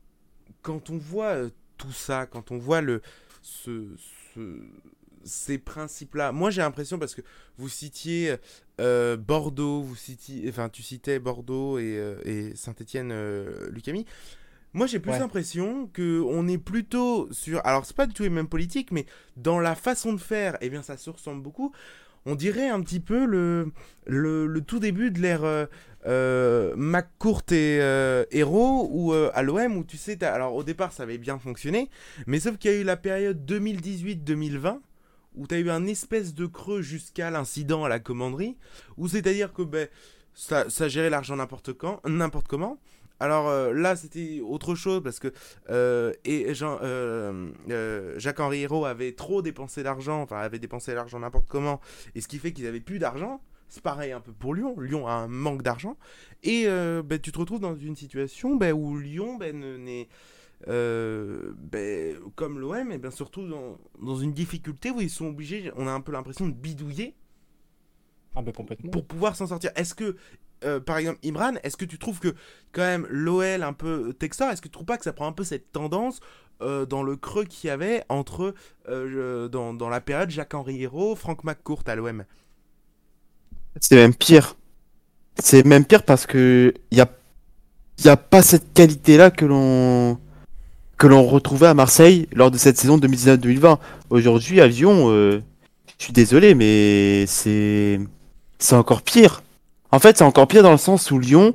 quand on voit euh, tout ça, quand on voit le, ce, ce- ces principes-là, moi j'ai l'impression parce que vous citiez euh, Bordeaux, vous citiez, enfin tu citais Bordeaux et, et Saint-Étienne, Lucami. Moi j'ai plus Ouais. l'impression que on est plutôt sur, alors c'est pas du tout les mêmes politiques, mais dans la façon de faire, eh bien ça se ressemble beaucoup. On dirait un petit peu le, le, tout début de l'ère euh, euh, McCourt et euh, Hero ou euh, à l'OM où tu sais, alors au départ ça avait bien fonctionné, mais sauf qu'il y a eu la période 2018-2020 où tu as eu un espèce de creux jusqu'à l'incident à la commanderie, où c'est-à-dire que ben, ça, ça gérait l'argent n'importe quand, n'importe comment. Alors euh, là, c'était autre chose parce que euh, et Jean, euh, euh, Jacques-Henri Hérault avait trop dépensé d'argent, enfin avait dépensé l'argent n'importe comment, et ce qui fait qu'ils avaient plus d'argent. C'est pareil un peu pour Lyon. Lyon a un manque d'argent. Et ben, tu te retrouves dans une situation ben, où Lyon ben, ne- n'est. comme l'OM, et bien surtout dans, dans une difficulté où ils sont obligés, on a un peu l'impression de bidouiller Ah bah complètement. pour pouvoir s'en sortir. Est-ce que, euh, par exemple, Imran, est-ce que tu trouves que quand même l'OL un peu Textor, est-ce que tu trouves pas que ça prend un peu cette tendance euh, dans le creux qu'il y avait entre euh, dans, la période Jacques-Henri Hérault, Franck McCourt à l'OM C'est même pire. C'est même pire parce que il y a, pas cette qualité-là que l'on que l'on retrouvait à Marseille lors de cette saison 2019-2020. Aujourd'hui, à Lyon, euh, je suis désolé, mais c'est encore pire. En fait, c'est encore pire dans le sens où Lyon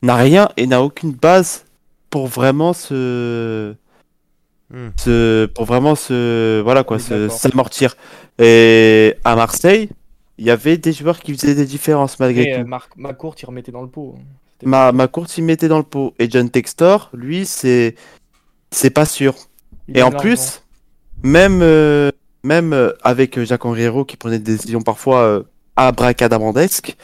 n'a rien et n'a aucune base pour vraiment se Hmm. se pour vraiment se voilà quoi se s'amortir. Et à Marseille, il y avait des joueurs qui faisaient des différences malgré Et tout. euh, Marc Macourt, il remettait dans le pot. hein. Ma, ma courte s'y mettait dans le pot. Et John Textor, lui, c'est c'est pas sûr. Il Et en plus, même, euh, même euh, avec euh, Jacques Henriero qui prenait des décisions parfois euh, abracadabrandesques,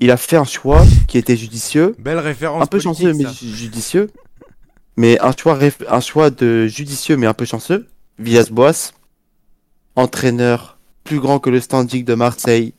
il a fait un choix qui était judicieux, Belle référence. un peu chanceux mais judicieux, mais un choix, un choix de judicieux mais un peu chanceux. Villas-Boas, entraîneur plus grand que le standing de Marseille,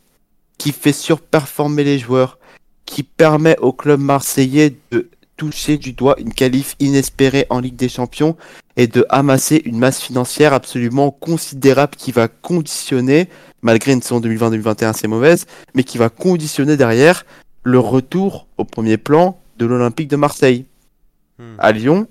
qui fait surperformer les joueurs, qui permet au club marseillais de toucher du doigt une qualif inespérée en Ligue des Champions et de amasser une masse financière absolument considérable qui va conditionner, malgré une saison 2020-2021 assez mauvaise, mais qui va conditionner derrière le retour au premier plan de l'Olympique de Marseille. Hmm. À Lyon,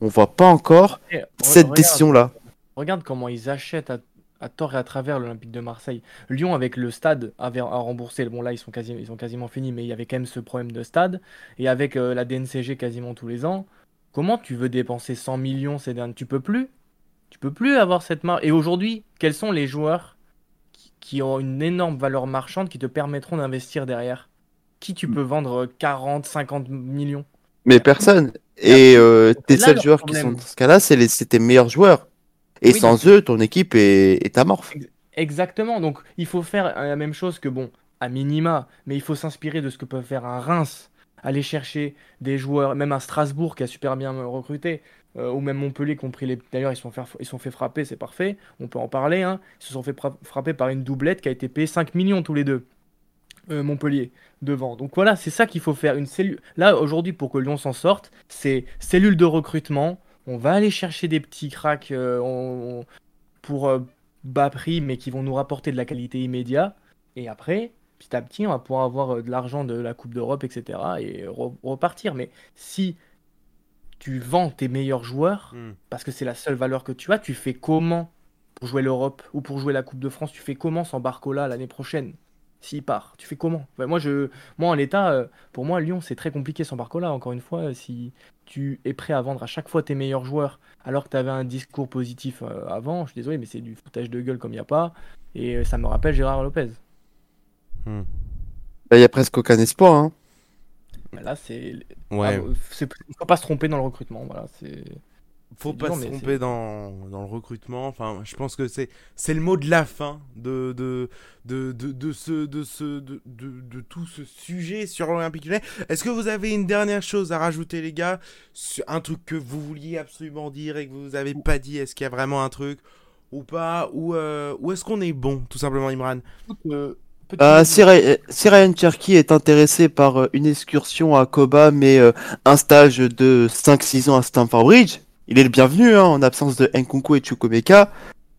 on voit pas encore Eh, cette regarde. décision-là. Regarde comment ils achètent à, à tort et à travers l'Olympique de Marseille. Lyon, avec le stade, avait à rembourser. Bon, là, ils sont, quasi, ils sont quasiment finis, mais il y avait quand même ce problème de stade. Et avec euh, la DNCG quasiment tous les ans, comment tu veux dépenser 100 millions ces derniers Tu peux plus? Tu peux plus avoir cette marge. Et aujourd'hui, quels sont les joueurs qui, ont une énorme valeur marchande qui te permettront d'investir derrière Qui tu peux vendre 40, 50 millions? Mais personne. Et euh, tes seuls joueurs qui sont dans ce cas-là, c'est les- c'est tes meilleurs joueurs. Et Oui, sans eux, ton équipe est, est amorphe. Exactement, donc il faut faire la même chose que, bon, à minima, mais il faut s'inspirer de ce que peut faire un Reims, aller chercher des joueurs, même un Strasbourg qui a super bien recruté, euh, ou même Montpellier qui les... D'ailleurs, ils se sont sont fait frapper, c'est parfait, on peut en parler, hein. Ils se sont fait fra- frapper par une doublette qui a été payée 5 millions tous les deux. Euh, Montpellier devant. Donc voilà, c'est ça qu'il faut faire. Une cellule. Là aujourd'hui, pour que Lyon s'en sorte, c'est cellule de recrutement. On va aller chercher des petits cracks euh, pour bas prix, mais qui vont nous rapporter de la qualité immédiate. Et après, petit à petit, on va pouvoir avoir de l'argent de la Coupe d'Europe, etc. et re- repartir. Mais si tu vends tes meilleurs joueurs, Hmm. parce que c'est la seule valeur que tu as, tu fais comment pour jouer l'Europe ou pour jouer la Coupe de France? Tu fais comment sans Barcola l'année prochaine? S'il part, tu fais comment? Moi, je, moi, en l'état, euh, pour moi, Lyon, c'est très compliqué sans Barcola. Encore une fois, euh, si tu es prêt à vendre à chaque fois tes meilleurs joueurs, alors que tu avais un discours positif euh, avant, je suis désolé, mais c'est du foutage de gueule comme il n'y a pas. Et ça me rappelle Gérard Lopez. Hmm. Bah, Il y a presque aucun espoir. Hein. Mais Là, c'est. Ouais. Ah, c'est- faut pas se tromper dans le recrutement. Voilà, c'est. Faut c'est pas dur, se tromper dans, dans le recrutement. Enfin, je pense que c'est c'est le mot de la fin de de de de, de ce de ce de, de, de tout ce sujet sur l'Olympique Lyonnais. Est-ce que vous avez une dernière chose à rajouter, les gars, sur un truc que vous vouliez absolument dire et que vous avez pas dit Est-ce qu'il y a vraiment un truc ou pas? Ou euh, ou est-ce qu'on est bon, tout simplement, Imran? Euh, Euh, si, Ryan Cherky est intéressé par euh, une excursion à Koba, mais euh, un stage de 5-6 ans à Stamford Bridge, il est le bienvenu hein, en absence de Nkunku et Chukwemeka.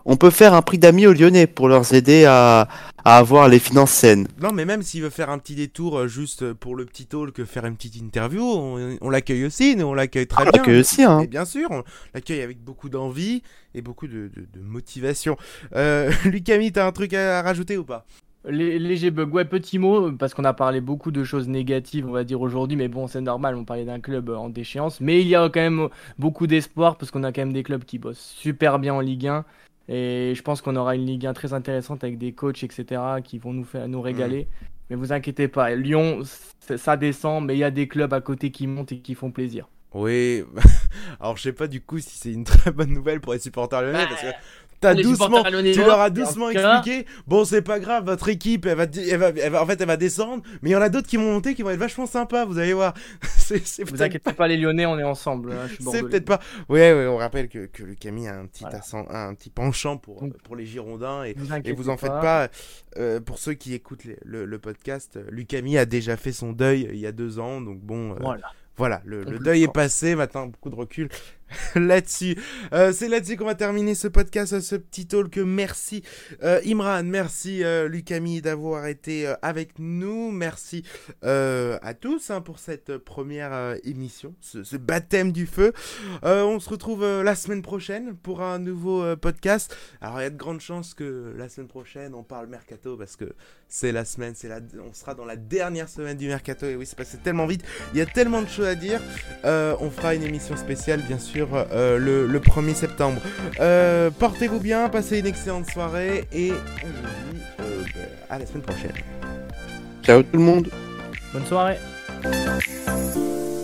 On peut faire un prix d'amis aux Lyonnais pour leur aider à, à avoir les finances saines. Non, mais même s'il veut faire un petit détour euh, juste pour le petit talk, faire une petite interview, on, on l'accueille aussi, nous on l'accueille très Ah, bien. que aussi, hein. Et bien sûr, on l'accueille avec beaucoup d'envie et beaucoup de, de- de motivation. Euh, Lucami, t'as un truc à, à rajouter ou pas? Lé- Léger bug, ouais, petit mot, parce qu'on a parlé beaucoup de choses négatives, on va dire aujourd'hui, mais bon, c'est normal, on parlait d'un club euh, en déchéance, mais il y a quand même beaucoup d'espoir, parce qu'on a quand même des clubs qui bossent super bien en Ligue 1, et je pense qu'on aura une Ligue 1 très intéressante avec des coachs, etc., qui vont nous, faire, nous régaler. Mais vous inquiétez pas, Lyon, ça descend, mais il y a des clubs à côté qui montent et qui font plaisir. Oui, alors je sais pas du coup si c'est une très bonne nouvelle pour les supporters lyonnais parce que t'as doucement, tu leur as en doucement expliqué. Bon, c'est pas grave, votre équipe, elle va, elle va, elle va- en fait, elle va descendre, mais il y en a d'autres qui vont monter, qui vont être vachement sympas, vous allez voir. c'est c'est Vous inquiétez pas, les Lyonnais, on est ensemble. hein, je suis C'est peut-être pas. Ouais, ouais, on rappelle que, que le Camille a un petit, Voilà. ascend- un petit penchant pour, Donc, pour les Girondins et, Vous et vous en faites pas. euh, pour ceux qui écoutent les- le, le podcast, euh, Lucami a déjà fait son deuil il y a deux ans, donc bon. euh, Voilà. voilà, le, deuil est passé, maintenant beaucoup de recul là-dessus. Euh, c'est là-dessus qu'on va terminer ce podcast, ce petit talk. Merci euh, Imran, merci euh, Lucami d'avoir été euh, avec nous. Merci euh, à tous hein, pour cette euh, première euh, émission, ce, baptême du feu. Euh, on se retrouve euh, la semaine prochaine pour un nouveau euh, podcast. Alors il y a de grandes chances que la semaine prochaine on parle mercato parce que c'est la semaine, c'est la, on sera dans la dernière semaine du mercato et oui c'est passé tellement vite. Il y a tellement de choses à dire. Euh, on fera une émission spéciale, bien sûr, euh, le, le 1er septembre. Euh, Portez-vous bien, passez une excellente soirée et on vous dit euh, à la semaine prochaine. Ciao tout le monde. Bonne soirée. Thank